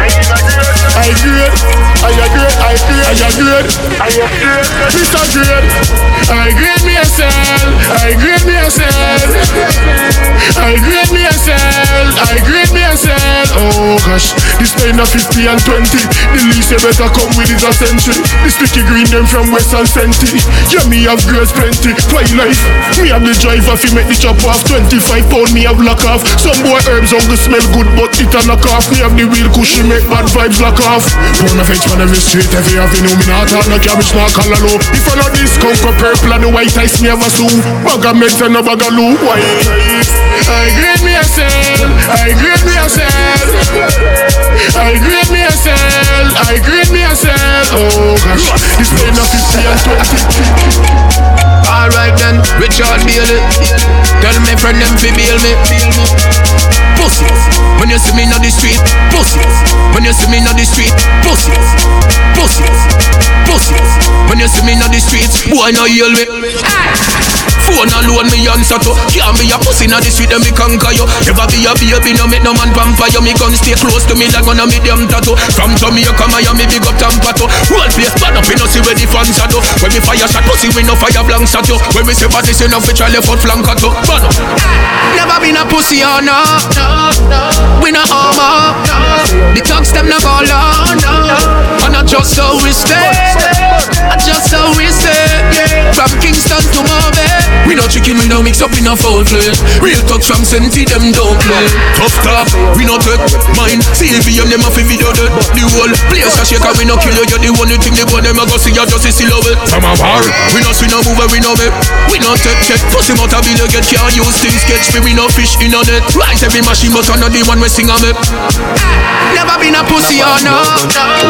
I grade, I a grade, I grade, I a grade, I a grade, Mr. Grade. I grade me a cell, I grade me cell, I grade cell, I grade cell. Oh gosh, this pain of 50 and 20. The least you better come with is a century. The sticky green them from West and Senti. Yeah, me have grace plenty. Life. Me have the driver fi make the chop off. 25 pound me have lock off. Some boy herbs on the smell good but it a knock off. Me have the wheel cushion make bad vibes lock off. Pound of edge on every street, every avenue. Me not talk no cabbage, not color low. If I not this conquer purple and the white ice me have a sue. Bag of meds and a bag of loo. Why? I grade me a cell. I grade me a cell. I grade me a cell. I grade me a cell. Oh gosh, this pain of 50 and 20. Alright then, Richard Bailey. Tell me friend them fi bail me. Pussy, when you see me on the street. Pussy, when you see me on the street. Pussy, pussy, pussy. When you see me on the streets, boy no yell me. Phone alone me answer to Can't be a pussy in the street and me conquer you. Never be a baby, no make no man you. Me gun stay close to me like on a medium tattoo. From Jamaica, Miami, big up Tampa to Roll place, bad up, you know see where the fans are do. When me fire shot, pussy we no fire blank shot you. When me say say no fit try left foot flank at you But Never been a pussy, oh no, no, no. We no homo, no. The talks them no go long, no. And I just how we stay I just how we stay, yeah From Kingston to Mobile we no chicken, we no mix up in a foul play. Real talk from Senti, them don't play. Tough talk, we no take mine. CVM, them a fi video dead. The whole place a shake and we no kill you. You're the one who think the boy them a go see you just see silhouette. From a bar, we no swing no move, we no make. We no take check. Pussy mouth a bill you get can't use things sketch me. We no fish in a net. Rise every machine, but I'm not the one we sing a make. Never been a pussy or no.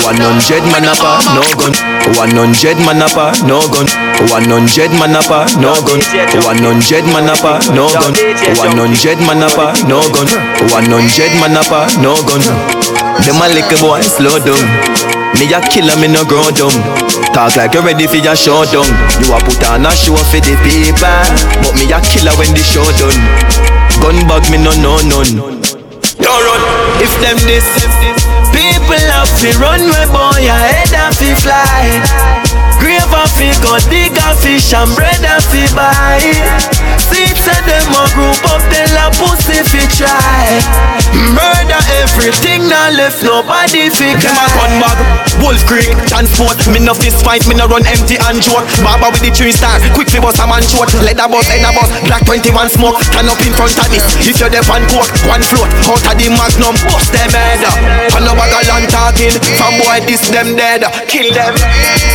One hundred man up, no gun. One hundred man up, no gun. One hundred man up, ah, no gun. One hundred man up, ah, no gun. One hundred man up, ah, no gun. One hundred man up, no gun. Them a little boy slow down. Me a killer, me no grow down. Talk like you ready for your showdown. You a put on a show for the people, but me a killer when the show done. Gun bag me no no none. Don't run if them this. People have to run where boy head have to fly. Grave a fi go dig a fish and bread a fi buy. Seats of them a group up, tell a pussy fi try. Murder everything, now left nobody fi cry. Them a gun bag, Wolf Creek, transport. Me no fist fight, me no run empty and joke. Baba with the three star, quick fi bust a man short. Leather bus, end a bus, black 21 smoke. Turn up in front of this. If you're the pan coke, one float, out of the magnum, bust them head. And no bag of land talking, from boy this them dead, kill them.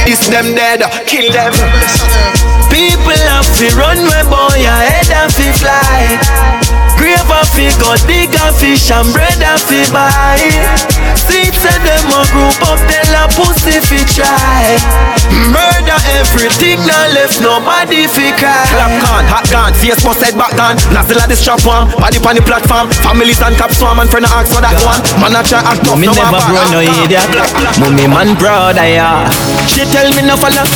This them dead, kill them. People have to run my boy your head have to fly. Grave a fi go dig a fish and bread a fi buy. Seats of them a group up, tell a pussy fi try. Murder everything, now left nobody fi cry. Clap gun, hot gun, face bust head back gun. Nozzle at the strap one, body on the platform. Families and cap swarm and friend a ask for that one. Man a try act tough, Me no never one grow no idiot. Mummy man proud I am. She tell me no follow.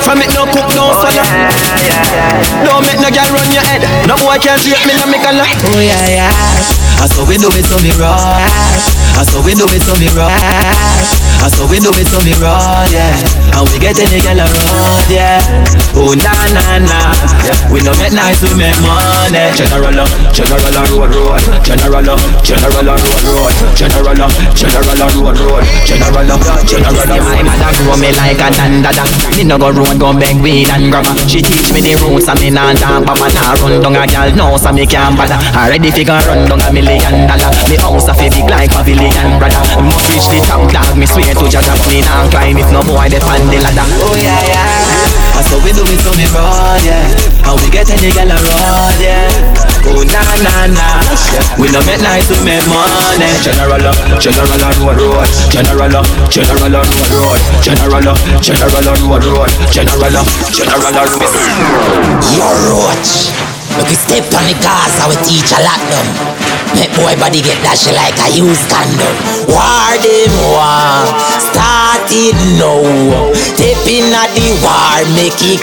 From it no cook no oh, follow. Don't make no girl run your head. No boy can treat me no me color. Oh yeah yeah. I saw we do it so me raw. I saw we do it so me raw. I saw we do it so me raw. Yeah. And we get any girl around. Yeah. Oh na na na. yeah. We no make nice, we make money. General, general road road. General, general road road. General, general road road. General, general road. My mother grow me like a dandada. Me no go road go beg weed and grabber. She teach me the roots and me nah talk Papa nah run down a gal no so me can't bother. Already figure run down a million dollar. Me house a fi big like pavilion brother. Must reach the top dog. Me swear to Jah that me nah climb. If no boy dey on the ladder. Oh yeah yeah. And so we do it so me run, yeah. How we get any gal around, yeah. Oh na na na We no make nice, we make money. General, up, general on road road. General, up, general on road road. General, up, general on road road. General, up, general road Your roach Look, you step on the gas, I will teach a lot them Make boy body get dashed like a used condom. War them war, started now. Tapping at the war, make it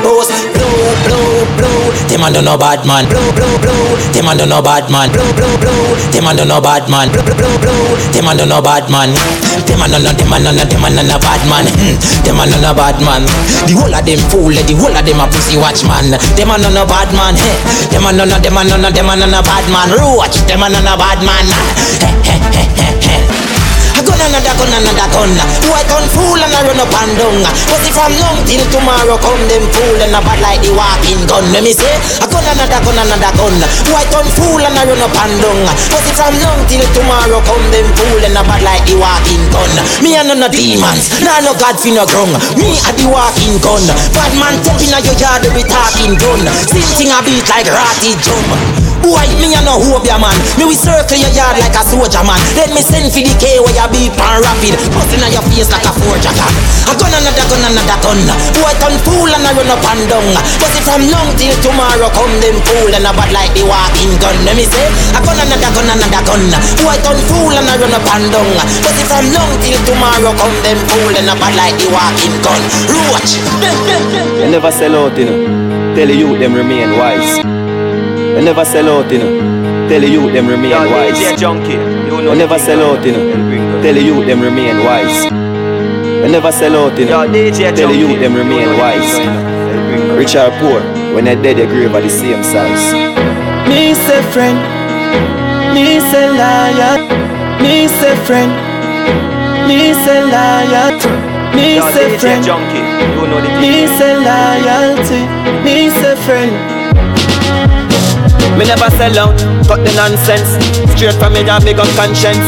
bust. Blow, blow, blow. Them a no bad man. Blow, blow, blow. Them a no bad man. Blow, blow, blow. Them a no bad man. Blow, blow, blow. Them a no bad man. Them a no no, them a no no, them no no bad man. Hmm. Them a no no bad man. The whole of them fool, the whole of them a pussy watch man. Them a no no bad man. Hey. Them a no no, them a no no, them a no no bad man. Roach. Them a no no bad man. A gun another gun another gun Boy turn fool and I run up and down? But if I'm long till tomorrow come them fool and a bad like the walking gun. Let me say A gun another gun another gun Boy turn fool and I run up and down? But if I'm long till tomorrow come them fool and a bad like the walking gun. Me and no demons Nah no God fi no grung. Me a the walking gun. Bad man in a your yard we talking gun. Same thing a beat like ratty drum Boy, me a no hope ya man. Me we circle your yard like a soldier man. Let me send for the K where you beat pan rapid. Busting on your face like a forger gun A gun another gun another gun. Boy turn fool and I run up and down. If I'm long till tomorrow come them fool And a bad like the walking gun. Let me say A gun another gun another gun. Boy turn fool and I run up and down. If I'm long till tomorrow come them fool And a bad like the walking gun. Roach. You never sell out, you know. Tell you them remain wise you never sell out, you know. Tell the youth them remain Yo, wise. DJ Junky. You, know you never sell out, you know. Tell the youth them remain wise. You never sell out, you know. Tell the youth them remain wise. Rich or poor, when they dead, they grave are the same size. Me say friend, me say liar, me say friend, me say liar. Me say friend, junkie. You know me say loyalty, me say friend. Me never sell out, cut the nonsense. Straight from me, I big up conscience.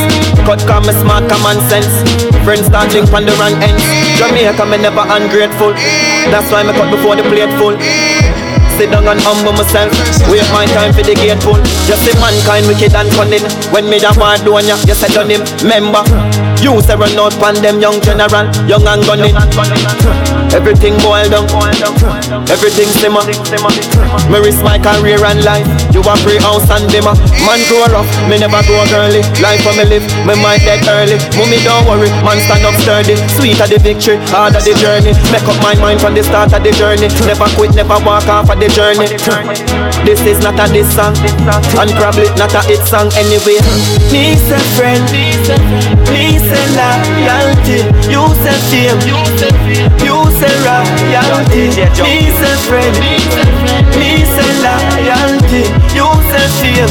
Cut me smart common sense. Friends start link on the wrong end. Jamaica, me never ungrateful. That's why me cut before the plate full. Sit down and humble myself. Wait my time for the gate pull. Just see mankind wicked and cunning. When me da want doing ya, you said done him. Member, you say run out pan them young general, young and gunning. Everything boiled down, everything simmer. Me risk my career and life. You a free house and dimmer. Man grow rough, me never grow girly. Life for me live, me might dead early. Mummy don't worry, man stand up sturdy. Sweet of the victory, hard of the journey. Make up my mind from the start of the journey. Never quit, never walk off of the journey. This is not a diss song, and probably not a hit song anyway. Me say friend, me say loyalty, you say fame, you say royalty. Me say friend, me say loyalty, you say fame,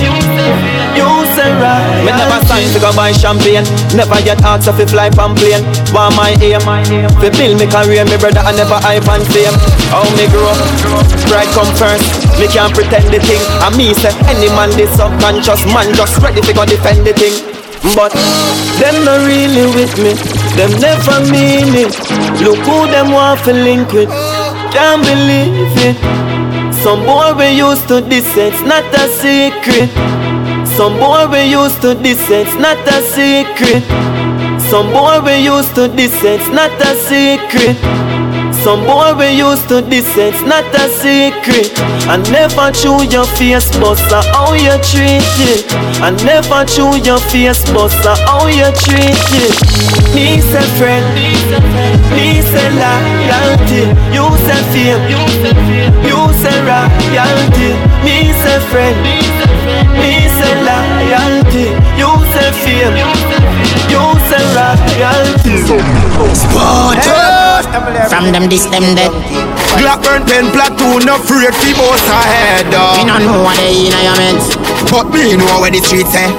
you say royalty. Me never sign to go buy champagne. Never yet asked if fly from plane. Want my aim, fi build me career, me brother. I never hype and fame. How me grow, pride come first. Me can't pretend the thing. And me say any man this subconscious man just ready to go defend the thing. But Them not really with me, them never mean it. Look who them want to link with, can't believe it. Some boy we used to this, it's not a secret. Some boy we used to this, it's not a secret. Some boy we used to this, it's not a secret. Some boy we used to this, it's not a secret. I never chew your face, bossa, how you treat it. I never chew your face, bossa, how you treat it. Me say friend, me say loyalty. You say fame, you say royalty. Me say friend, me say loyalty. You say fame, you say royalty. Sport From them this them that Glock burn pen platoon, no afraid fi boss ahead. Uh. Me no know what they in your meds. But me know where the streets say.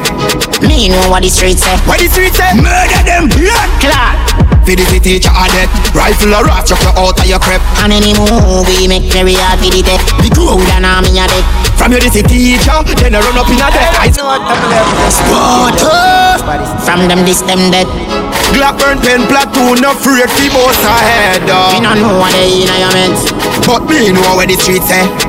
Me know what the streets say. Where the streets say? Murder them, blood clot. For the teacher a death Rifle a rat, chuck you out of your crep And any movie make very hard for the tech The crowd and army a dead From you this teacher, then I run up in a death I Sport From them this them dead Glock burn pen platoon, no afraid fi boss ahead uh. Me no know what they in your meds. But me know where the streets say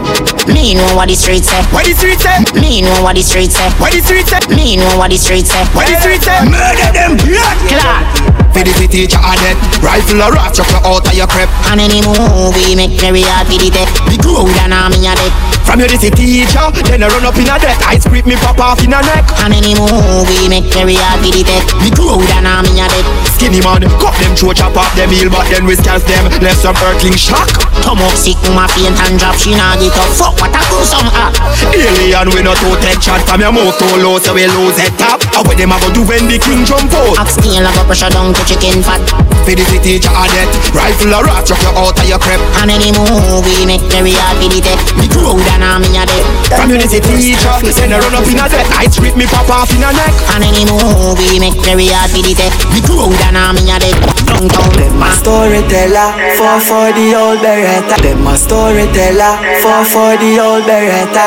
me know what the streets say. What the streets say? Me know what the streets say. What the streets say? Me know what the streets say. What the streets say? Murder them, blood clot. For the teacher a death Rifle a rat, chuck out of your crep And any movie make very hard for the tech The crowd and army a dead From you this teacher, then I run up in a death I script me pop off in a neck. And any movie make very hard for the tech The crowd and army a dead Skinny man, cut them throat, chop off them heel But then we scalp them, left some earthling shock. Come up sick, my faint and drop She nah get up, fuck what I do some hot Alien, we not to take shot from your mouth too low So we lose head top How what them a go do when the king jump out? Oxtail a go pressure down to chicken fat. For the teacher a death Rifle a rat, chuck you out of your crep And any movie make very hard for the tech The crowd and army a dead. Community teacher, then I run up in a death I script me pop off in a neck. And any movie make very hard for the tech The crowd and army a dead. Downtown. Them a storyteller, four for the old beretta. Them a storyteller, four for the old beretta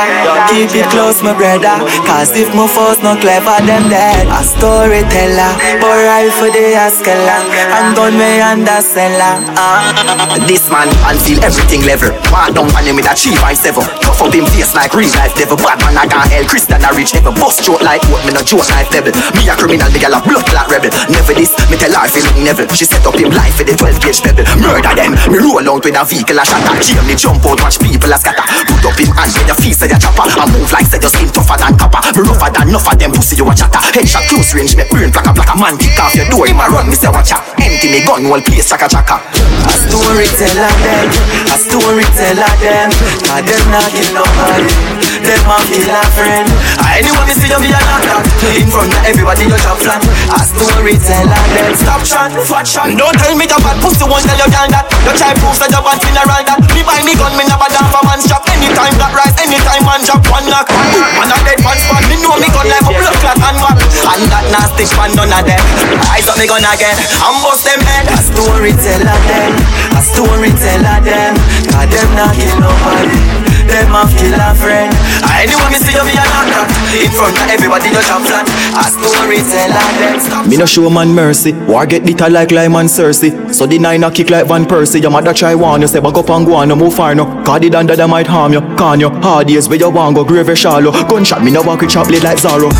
Keep it close my brother, cause if my force not clever them dead. A storyteller, but rifle the askelan And gun me under cellar uh. This man until everything level. Walk down on him with a 357 Cuff up him face like real life devil. Bad man I got hell, Christian I reach heaven. Bust joke like what? Me no joke life level Me a criminal, me gal a blood clot rebel. Never this, me tell her feel never. She set up him life for the 12 gauge pebble. Murder them, me roll out with a vehicle a shatter Jail. Me jump out, watch people a scatter. Put up him hand with your feet say a chopper. I move like say your skin tougher than copper. Rougher than enough of them pussy you a chatter. Headshot close range, me burn plaka plaka Man kick off your door, him a run, me say watch out. Empty me gun, whole place chaka chaka A storyteller them, a storyteller them. Cause them not kill nobody Them a kill a friend ah, Anyone me see you be a knock In front of everybody you drop flat. A storyteller them Stop shot, fat shot Don't tell me your bad pussy won't tell you can that. You try prove that you want funeral that. Me buy me gun, me never down for one shot Anytime that rise, anytime one drop, one knock. Man a dead man spot, me know me gun like a blood clot and what And that nasty man none of them. Eyes up me gun again, and bust them head. A storyteller them, a storyteller them. Cause them not kill nobody Them a kill a friend Anyone me see you be a knock In front of everybody you drop flat A storyteller them Stop Me no show man mercy. War get bitter like lime and cerasee. So the nine a kick like Van Persie. Your mother try warn you, say back up and go on, no move far no. Cause the dander that might harm you, can you? Hard days where you want go grave shallow. Gunshot me no walk with chop blade like Zorro.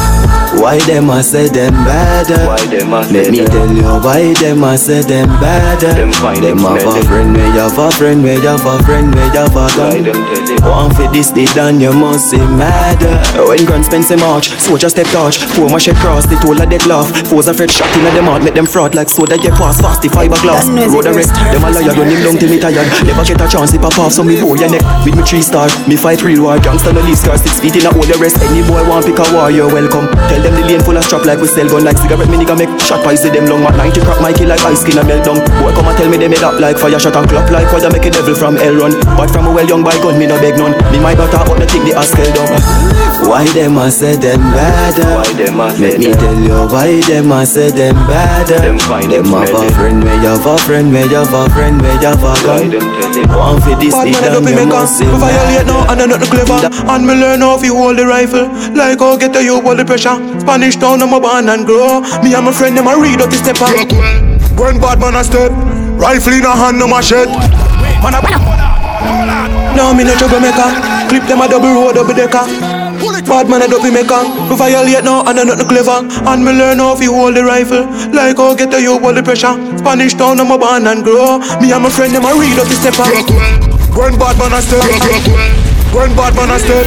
Why them a say them better? Why them a Let me tell you why them a say them better. Them them have a friend, me have a friend, me have a friend, me have a gun. One for this, they done, you must say matter. When Grand Spencer march, soldier step touch Four my shed cross, they told a dead laugh Foes afraid shot in them heart, make them fraud Like soda get past fast, the fiberglass Road arrest, them a liar, run him long till me tired. Never get a chance, if I pass, so me bow your neck. With me three star, me fight real war. Gangsta no leave scar, six feet in a hole, the rest Any boy want pick a war, you're welcome. Tell them the lane full of strap like we sell gun Like cigarette, me nigga make shot pies, them long At 90 crap, Mikey like ice skin a melt down. Boy come and tell me they made up like fire shot And clap like fire, make a devil from hell run. But from a well young boy gun, me no beg none. Me my brother, but the thing the ass down Why them a say them better? Why them a Let me tell you why them a say them better. Them find it Them have a smelly. friend, me have a friend, me have a friend, me have a gun. One for this, Bad they man, I done, don't be you make must say We violate now and I nothing clever. That- And me learn how you hold the rifle. Like how get the you hold the pressure Spanish town, I'm a born and grow. Me and my friend, them a read up the step up When bad man a step, rifle in a hand, no machete. Man, I No, me no troublemaker Clip them a double road, double decker. Bad man, I don't maker. We violate now and I nothing clever. And me learn how you hold the rifle. Like how get the you hold the pressure. Spanish town, I'm a born and grow. Me and my friend, them a read up the step up When bad man a step, when bad man a step,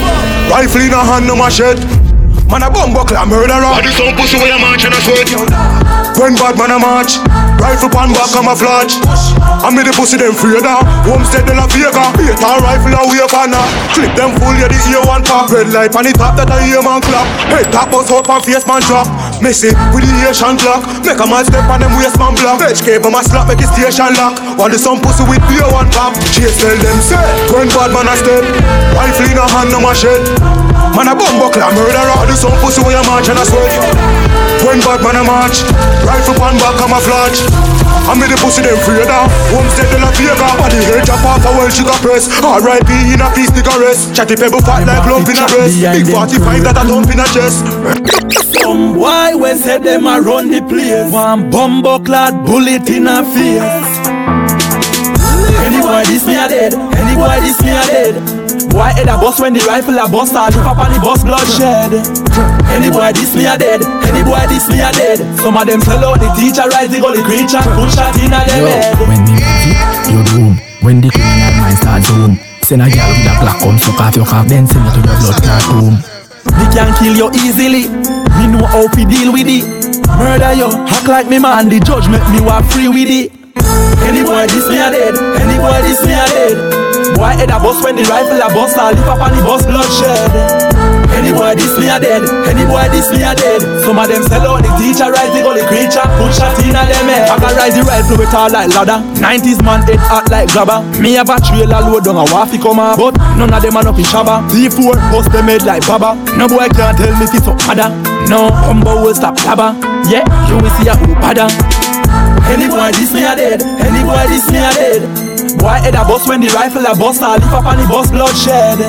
rifle in a hand, no machete. Man, a bomb buckler, murderer do some pussy where you march and a sweat. When bad man a march, rifle pan back camouflage. I made the pussy them of. Homestead de la Vega, hate a rifle a wave on her. Clip them full, yeah the ear one pop. Red light on the top that a ear man clap. Head top bust out and face man drop. Messy with the Asian clock. Make a man step on them waistman block. Edge cable my slap make his station lock. While the some pussy with beer one pop. Chase tell them say, when bad man a step. Rifle in a hand no machete. Man a bumbo clap murderer. Do some pussy when you march and a sweat. When bad man a march. Rifle pan back camouflage. I made the pussy them afraid of Homestead in a Vega Body hair drop off a well sugar press R.I.P. in a piece nigga rest Chatty pebble fat like lump in a breast Big 45 that a dump in a chest Some boy when say them a run the place One bumbo clad bullet in a face Any boy this me a dead Any boy this me a dead Boy head a bust when the rifle a bust All? Look up on the bus bloodshed. Any boy this me a dead. Any boy this me a dead. Some of them sell out the teacher Rise the gully creature. Put shot in a them head When me leave it, you room When the criminal mind start zoom Send a girl with a black gun Suck off your cock Then send to your blood clot room Me can kill you easily. Me know how to deal with it. Murder you Act like me man. The judge make me walk free with it. Any boy this me a dead. Any boy this me a dead Boy head a bust when the rifle a bust I lift up on the bus bloodshed. Any boy this me a dead Any boy this me a dead. Some of them sell out the teacher Rise the gully creature. Put shot in a them head. I can rise the rifle with all like ladder. 90s man head hot like grabber. Me have a trailer load down a waffy come out But none of them are up in shabba T4 bust them head like baba. No boy can't tell me it's up other No humble will stop blabber. Yeah, you will see a who bada Any boy this me a dead Any boy this me a dead Boy head a bust when the rifle a bust I lift up on the bus bloodshed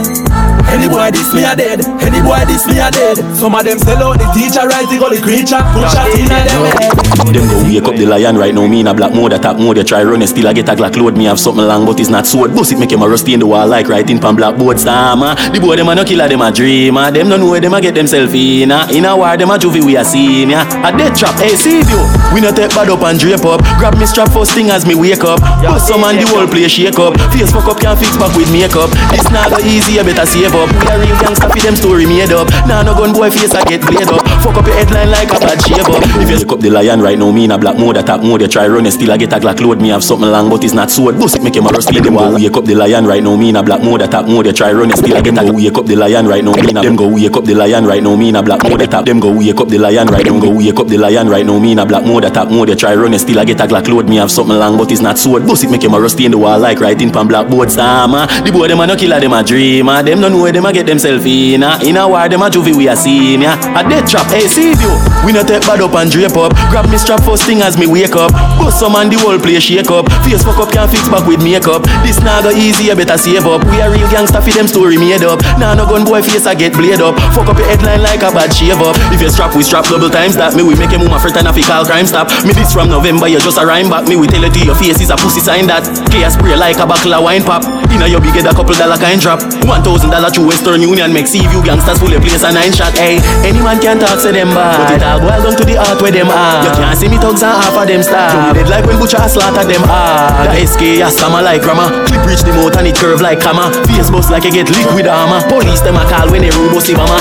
Any boy this me a dead Any boy this me a dead Some of them sell out the teacher Rise the creature Put shot in a them head Them go wake up the lion right now. Me in a black mode, attack mode. You try run it, still I get a glock load. Me have something long, but it's not sword. Bust it make him a rusty in the wall like writing pan blackboard. Sama, the boy them a no killer, them a dreamer. Them no know where them a get themself in. ah. In a war, them a juvie we a senior. A dead trap, hey see you. We no take bad up and drape up. Grab me strap first thing as me wake up. Bust some and the whole place shake up. Face fuck up can't fix back with makeup. This not go easy, you better save up. We a real gangster fi them story made up. Nah no gun boy face I get blade up. Fuck up your headline like a bad shave up. If you look up the lion right now, me in a black mode, attack mode. You try run it, still I get a glock load. Me have something long, but it's not sword. Bust it make him a rust in the wall. Wake up the lion right now, me in a black mode, attack mode. You try run it, still I get a wake up the lion right now. Me in a them go wake up the lion right now, me in a black mode, attack them go wake up the lion right now. Go wake up the lion right now, me in a black mode, attack mode. You try run still I get a glock load. Me have something long, but it's not sword. Bust it make him a rusty in the wall like writing pan blackboard. Sama, the boy them a no killer, them a dreamer. Them no know where them a get themself in. ah. In a war, them a juvie we a senior. A dead trap, hey see you. We no take bad up and drape up. Grab me strap first thing as me wake up. Bust some and the whole place shake up. Face fuck up can't fix back with makeup. This nah go easy, you better save up. We a real gangster fi them story made up. Nah no gun boy face I get blade up. Fuck up your headline like a bad shave up. If you strap, we strap double times that. Me we make a move fret and a fi call crime stop. Me this from November, you just a rhyme back. Me we tell you to your face is a pussy sign that. Clear spray like a buckle of wine pop. Inna your big head a couple dollar kind drop. One thousand dollar through Western Union make see you gangsters full of place a nine shot. Hey, any man can talk say them bad. But it all boil down to the heart where them are. You can't see me thugs and half of them star. You dead like when butcher slaughter them hard. The SK a stammer like grammar. Clip reach the mouth and it curve like camera. Face bust like you get liquid armor. Police them a call when they robo see mama.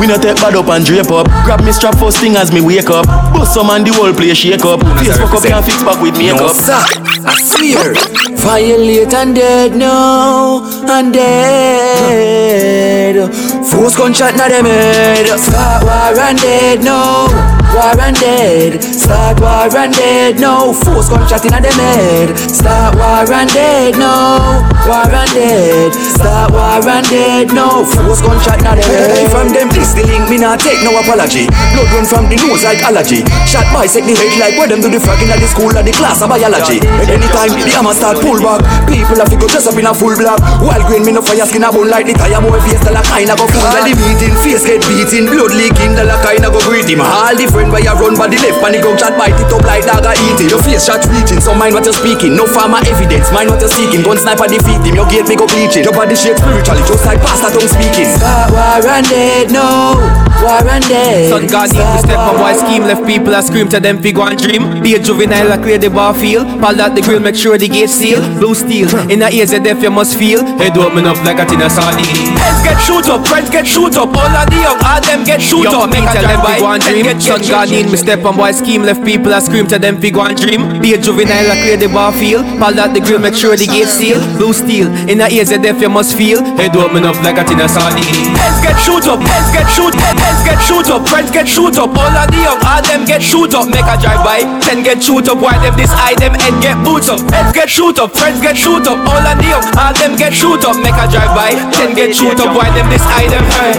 We no take bad up and drape up. Grab me strap first thing as me wake up. Bust some and the whole place shake up. Face fuck up can't fix back with makeup. No, sir. I swear. Violate and dead now, and dead. Force gunshot na them head. Start war and dead now, war and dead. Start war and dead now. Force gunshot inna them head. Start war and dead now, war and dead. Start war and dead now. Force gunshot na them head. From them this the link, me not take no apology. Blood run from the nose like allergy. Shot bisect the head like where them do the fragging at the school or the class of biology. Anytime the hammer start pull back, people have to go dress up in a full black. While green me no fire skin a bone like the tire boy face the la kinda go full. Well the meeting face get beating, blood leaking, the la kinda go greet him. All the friend where you run by the left, and the gun shot bite it up like dog a eat it. Your face shot reaching, so mind what you're speaking. No farmer evidence, mind what you're seeking. Gun sniper defeat him, your gate me go bleaching. Your body shape spiritually, just like pastor tongue speaking. Start war and dead now, war and dead. Son God need to step on boy scheme Left people a scream to them fig one dream Be a juvenile a clear the bar field Pal out the grill make sure the gate seal Blue steel in the ears of death you must feel Head open up like a tin of sardine Heads get shoot up, friends get shoot up All of the young, all them get shoot up Make a tell them fig one dream Son Need me step on boy scheme Left people a scream to them fig one dream Be a juvenile a clear the bar field Pal out the grill make sure the gate seal Blue steel in the ears death you must feel Head open up like a tin of sardine. Heads get shoot up, heads get shoot, head, heads get shoot up, friends get shoot up. All of the young, all them get shoot up. Make a drive by, ten get shoot up. Why them this eye them head get boots up. Heads get shoot up, friends get shoot up. All of the young, all them get shoot up. Make a drive by, ten get shoot up. Why them this eye them hey.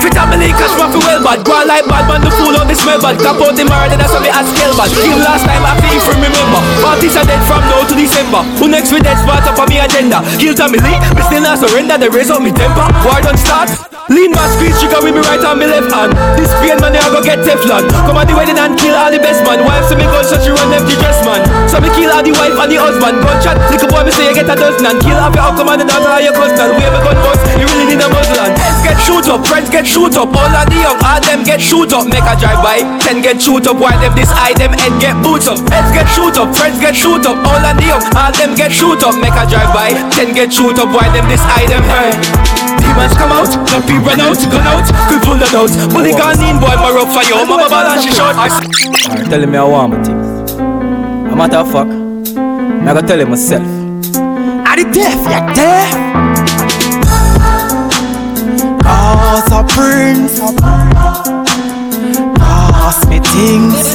Fit family cash rock well bad. Go on like bad man, the fool on the smell bad. Tap out the murder, that's what me ask bad. Kill last time I feel from remember. Parties are dead from now to December. Who next with dead spot up on me agenda? Kill family, me still not surrender. They raise up me temper. War don't start. Lean my squeeze trigger with me right on me left hand. This pain man, I go get Teflon. Come at the wedding and kill all the best man. Wife so me gunshot, she run empty dress man. So me kill all the wife and the husband. Gunshot, little boy me say you get a dozen and kill half your uncle and the daughter your cousin. We have a gun bust, you really need a muzzle heads get shoot up, friends get shoot up. All of the young, all them get shoot up. Make a drive by, ten get shoot up. Why them this eye them head get boots up. Heads get shoot up, friends get shoot up. All of the young, all them get shoot up. Make a drive by, ten get shoot up. Why them this eye them hey. Demons come out, the people run out, gun out, quick pull the. Bully gone in, boy, my rope for you. Mama ball and she short. Alright, telling me I want my things. A matter of fact, I gotta tell him myself. Are the deaf, you deaf? Cause a prince Pass me things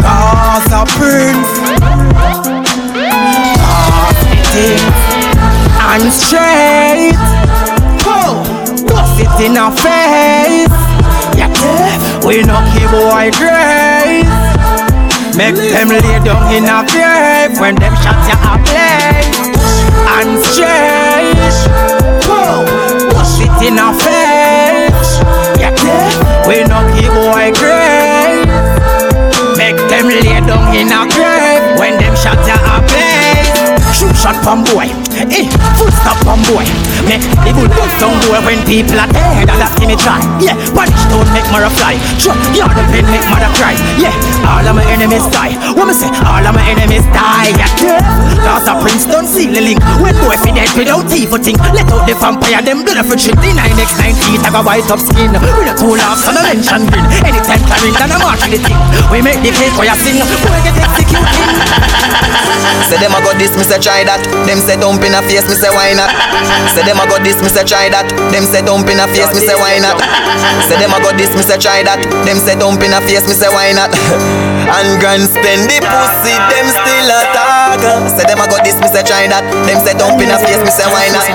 Cause a prince Pass me things And straight. Whoa it in our face. Yeah, we knock you boy grace Make them lay down in a grave When them shots ya a play. And straight. Whoa Push it in a face. Yeah, we knock you boy grave Make them lay down in a grave When them shots ya a play. Shoot shot from boy Eh, full stop from boy. Make the bull bust down boy when people are dead And that's me try. Yeah, punish don't make mother fly. Sure, you're the pain make mother cry. Yeah, all of my enemies die. What me say? All of my enemies die. Yeah, Cause a prince don't seal the link. When boy fi dead without evil thing. Let out the vampire, them blood of trick The 9x9 teeth have a white up skin. With a two laughs and a mention grin Anytime carrying and a march the thing. We make the place where you sing. Boy get executed. Say them a go this, me say try that. Them say dump in a face, me say why not? Say them a go this, me say try that. Them say dump in a face, me say why not? Say them a go this, me say try that. Them say dump in a face, me say why not? And grand spend the pussy, them still a talk. Say them a go this, me say try that. Them say dump in a face, me say why not?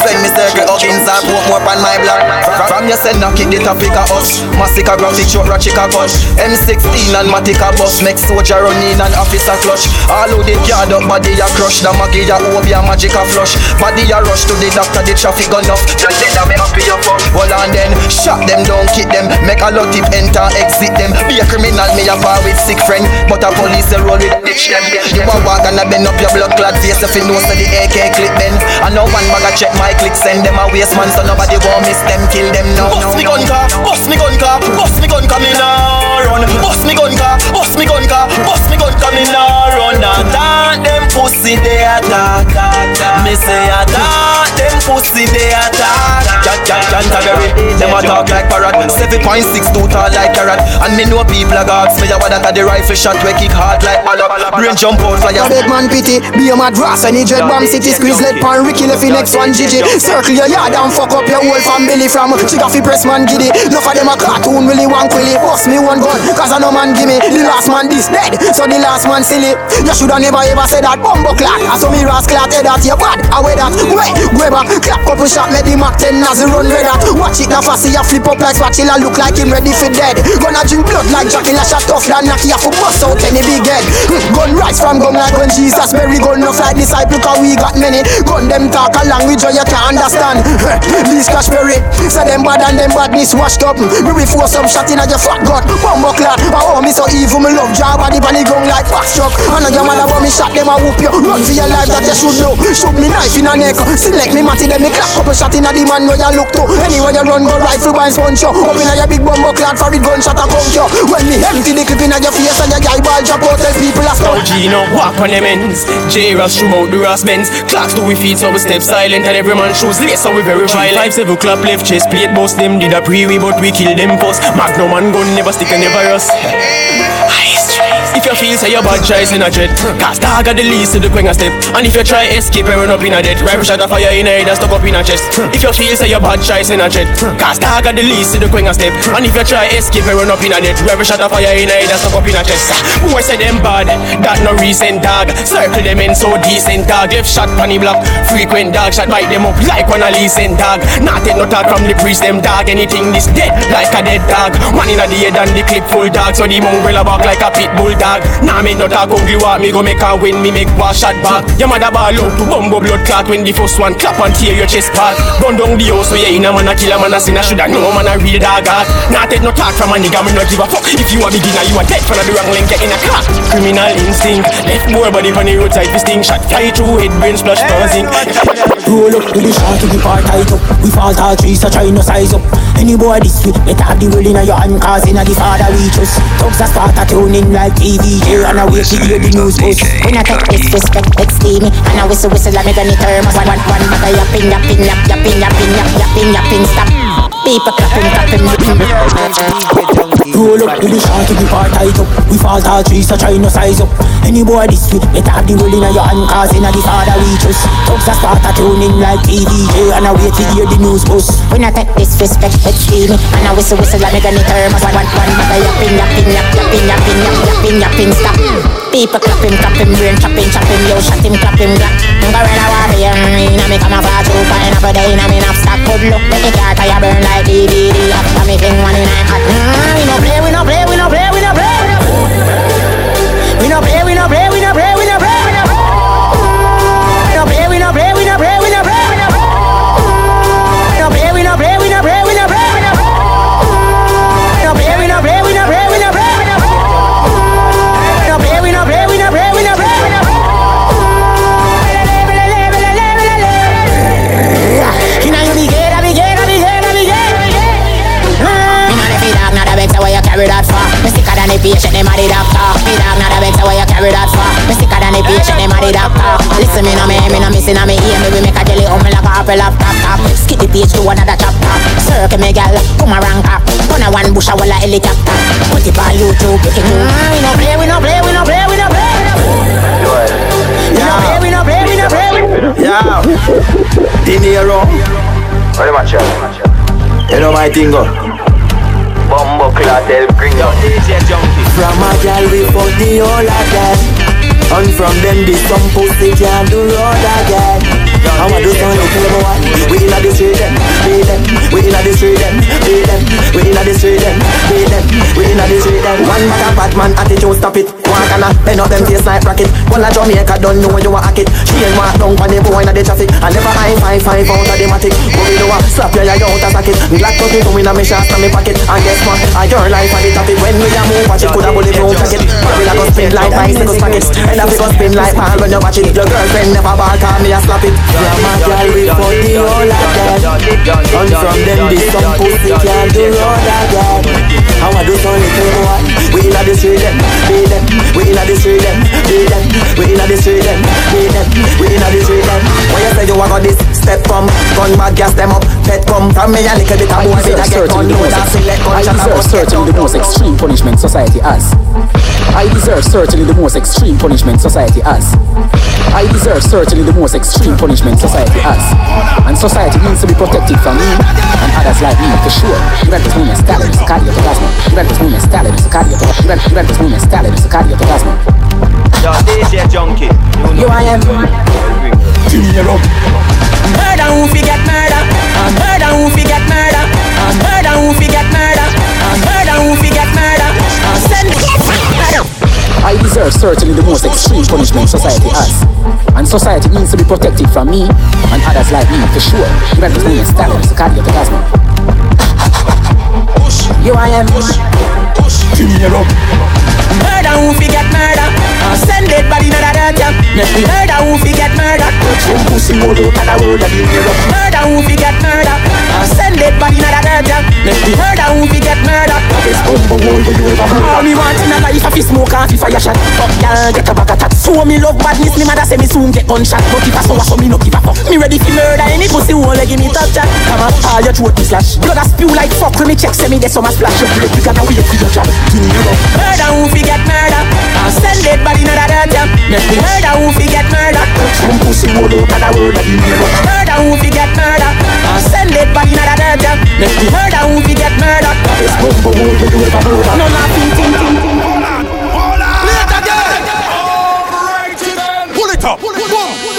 Send me circle Hawkins and put more on my block. From you say knock it, the topic a us. Massacre graphic short, ratchet a gush. M16 and Matic a bus. Make soldier run in and officer clutch. All who they card up, body a crush. The Maggie a hope ya magic a flush. Body a rush to the doctor, the traffic gun off. Just say that me happy your fuck. Hold on then, shot them down, kick them. Make a lot tip enter, exit them. Be a criminal, me a bar with sick friend. But a police a roll with ditch them. You a walk and a bend up your blood clot face if you know so the AK clip then. I know one bag a check my click, send them a waste man so nobody won't miss them, kill them now. Bust me gun car, bust me gun car, bust me gun car, me nah run. Bust me gun car, bust me gun car, bust me gun car, me nah run. Them pussy they attack. Me say attack them pussy they attack. Canterbury, them a talk like parrot. 7.6 too tall like carrot. And me know people a gods. Me a what that the rifle shot We kick hard like ballop Brain jump out A big man pity, be a mad brass Any dread bomb city squeeze let pan Ricky left in next one Gigi. Circle your yard and fuck up your whole family From. Chica fi press man giddy. Enough of them a cartoon really want quilly Bust me one gun cause I know man gimme. The last man this dead So the last man silly. You shoulda never ever said that Bumbo clat I saw me ras clat head that you bad. I wear that. Wait, go back. Clap couple shot Make the Mac 10 as run red that. Watch it now fast see ya flip up like spatula Look like him ready for dead. Gonna drink blood like Jackie Lash shot tough than knock for bust out any big head. Hmm, Gun rise from gun like when Jesus Berry gun enough like disciple cause we got many. Gun them talk a language you can't understand. These cash berry Say them bad and them badness washed up. Me we force some shot in a your fat gut. Bumbo clat Oh me so evil me love job body bunny gun like box truck. And a your mother but me shot them a whoop you Run for your life that you should know. Shoot me knife in a neck. Select me matty then me clap. Couple shot in a the man where you look to. Anywhere you run go rifle by sponge you. Up in a your big bumbo clat for it gunshot a come you. When me empty the clip in a your face and your guy ball drop out tell people a Now stop Gino, walk on them ends J Ross shoot out the Ross Benz Clocks to we feet so we step silent. And every man shoes lace so we very violent. Five seven clap left chest plate boss them Did a pre we but we kill them first Magnum and gun never stick and never rust. High street If you feel say your bad choice in a jet, cause dog got the least to the quinger step. And if you try escape, you run up in a dead. Rifle shot of fire in a head and stuck up in a chest. If you feel say your bad choice in a jet, cause dog got the least to the quinger step. And if you try escape, you run up in a dead. Rifle shot of fire in a head and stuck up in a chest. Boy say them bad, that no recent dog. Circle them in so decent dog. Left shot funny block, frequent dog shot bite them up like one a decent dog. Not take no talk from the priest them dog. Anything this dead like a dead dog. One in a the head and the clip full dog. So the mongrel a back like a pit bull dog. Nah me no talk ugly walk me go make a win me make one shot back. Your mother ball out to bumbo blood clot when the first one clap and tear your chest part. Run down the house so yeah in a man a kill a man a sin a shoulda know man a real dog heart. Nah take no talk from a nigga me no give a fuck. If you a beginner you a dead for the wrong link get in a car. Criminal instinct left more body on the roadside sting shot fly through head brain splash buzzing. Roll up with the shot to the part tight up. We fall tall trees, so try no size up. Any boy this week, better have the will in your hand, cause in a the father reach us. Thugs a start a tuning like TVJ, and I wait to hear the news buzz. When I take disrespect, it's steamy, and I whistle whistle, I make any term. One, one, one, I yapping, yapping, yap, yapping, yapping, yap, yapping, yapping, stop. People clapping, clapping, Roll up with the shot to the part tight up. We fall tall trees, so try no size up. Any boy this week, better have the will in your hand, cause in the father reach us. Thugs a start a tuning like TVJ, and I wait to hear the news buzz. When I take disrespect, it's steamy, and I whistle whistle, I make any term. One, one, one, but I yapping, yapping, yap, yapping, yapping, yap, yapping, yapping, stop. People clapping, clapping, brain chopping, chopping, yo, shot him, clapping, black. Gorilla warrior, inna me come a far too far, inna but inna me not stop. Good look, make the car tire burn like DVD. After me thing one in hot. We no play, we no play, we no play. We no play, we no play, patient, them a the doctor. Feed dog, not a vex where you carry that far. Me sicker than the patient, them a the doctor. Listen me no me, me no missing a me ear. Me we make a jelly on me like a apple off top top. Skip the page to another chapter. Circle me gal, come around ah. up. Gonna one bush a walla helicopter. Put it on YouTube, put it on. We no play, we no play, we no play, we no play. We no play, we no play, we no play. Yeah. Dinero. What am I You know my thing go. Clot help bring From a gal we fuck the whole of them And from them this some pussy can do road again. Do something to them one We inna the street them, beat them. We inna the street them, beat them. We inna the street them, beat them. We inna the street them. One man a bad man attitude stop it One can a bend up them face like rocket. One a Jamaica don't know you a hack it She ain't walk down on the boy inna the traffic. I never high five five out of the matic Go me do a slap your eye out a socket. Black pussy to me inna me shots inna me pocket. And guess what? A your life on the topic. When we a move watch it coulda bullet proof jacket But we a spin like bicycle pockets And a fi go spin like ball when you watch it. Your girlfriend never ball call me a slap it. A girl fuck the whole of them And from them this some pussy can do road again I do some little boy We inna the street them, beat them. We inna the street them, beat them. We inna the street them, beat them. We inna the street them. When you say you want this step from Gun bag gas them up Pet come from me a little bit of a get on load I deserve certainly the most extreme punishment society has. I deserve certainly the most extreme punishment society has. I deserve certainly the most extreme punishment society has. And society needs to be protected from me and others like me for sure. Juventus movement stallion, Sicario to Plasma. Juventus movement stallion, Sicario to Juventus movement stallion, Sicario to Plasma. Yo, DJ Junky. You I am. Dinero Murder who fi get murder. And murder who fi get murder. And murder who fi get murder. And murder who fi get murder. And send I deserve certainly the most extreme punishment society has. And society needs to be protected from me and others like me for sure. Juventus movement stallion, Sicario to Plasma. You I am Dinero Murder who fi get murder And send dead body in the dirt yeah. Murder who fi get murder Some pussy more out of the world of dinero Murder who fi get murder And send dead body in the dirt yeah. Murder who fi get murder. Best bumbo world you ever heard All me want in a life a fi smoke and fi fire shot. Fuck y'all get a back attack So me love badness Me mother say me soon get gunshot. But if I so so me no give a fuck. Me ready fi murder any pussy who wanna give me top chat Come on all your throat me slash Blood a spew like fuck When me check say me get some a splash. Your break you gotta wait for your job. Murder who fi get murder? And And send dead body in the dirt, yeah. Make me murder who fi get murder. Some pussy word out of the word of the neighbor Murder who fi get murder. And send dead body in the dirt, yeah. Make me murder who fi get murder. It's bumper word you ever heard of No nothing, ting, ting, ting. Pull it up.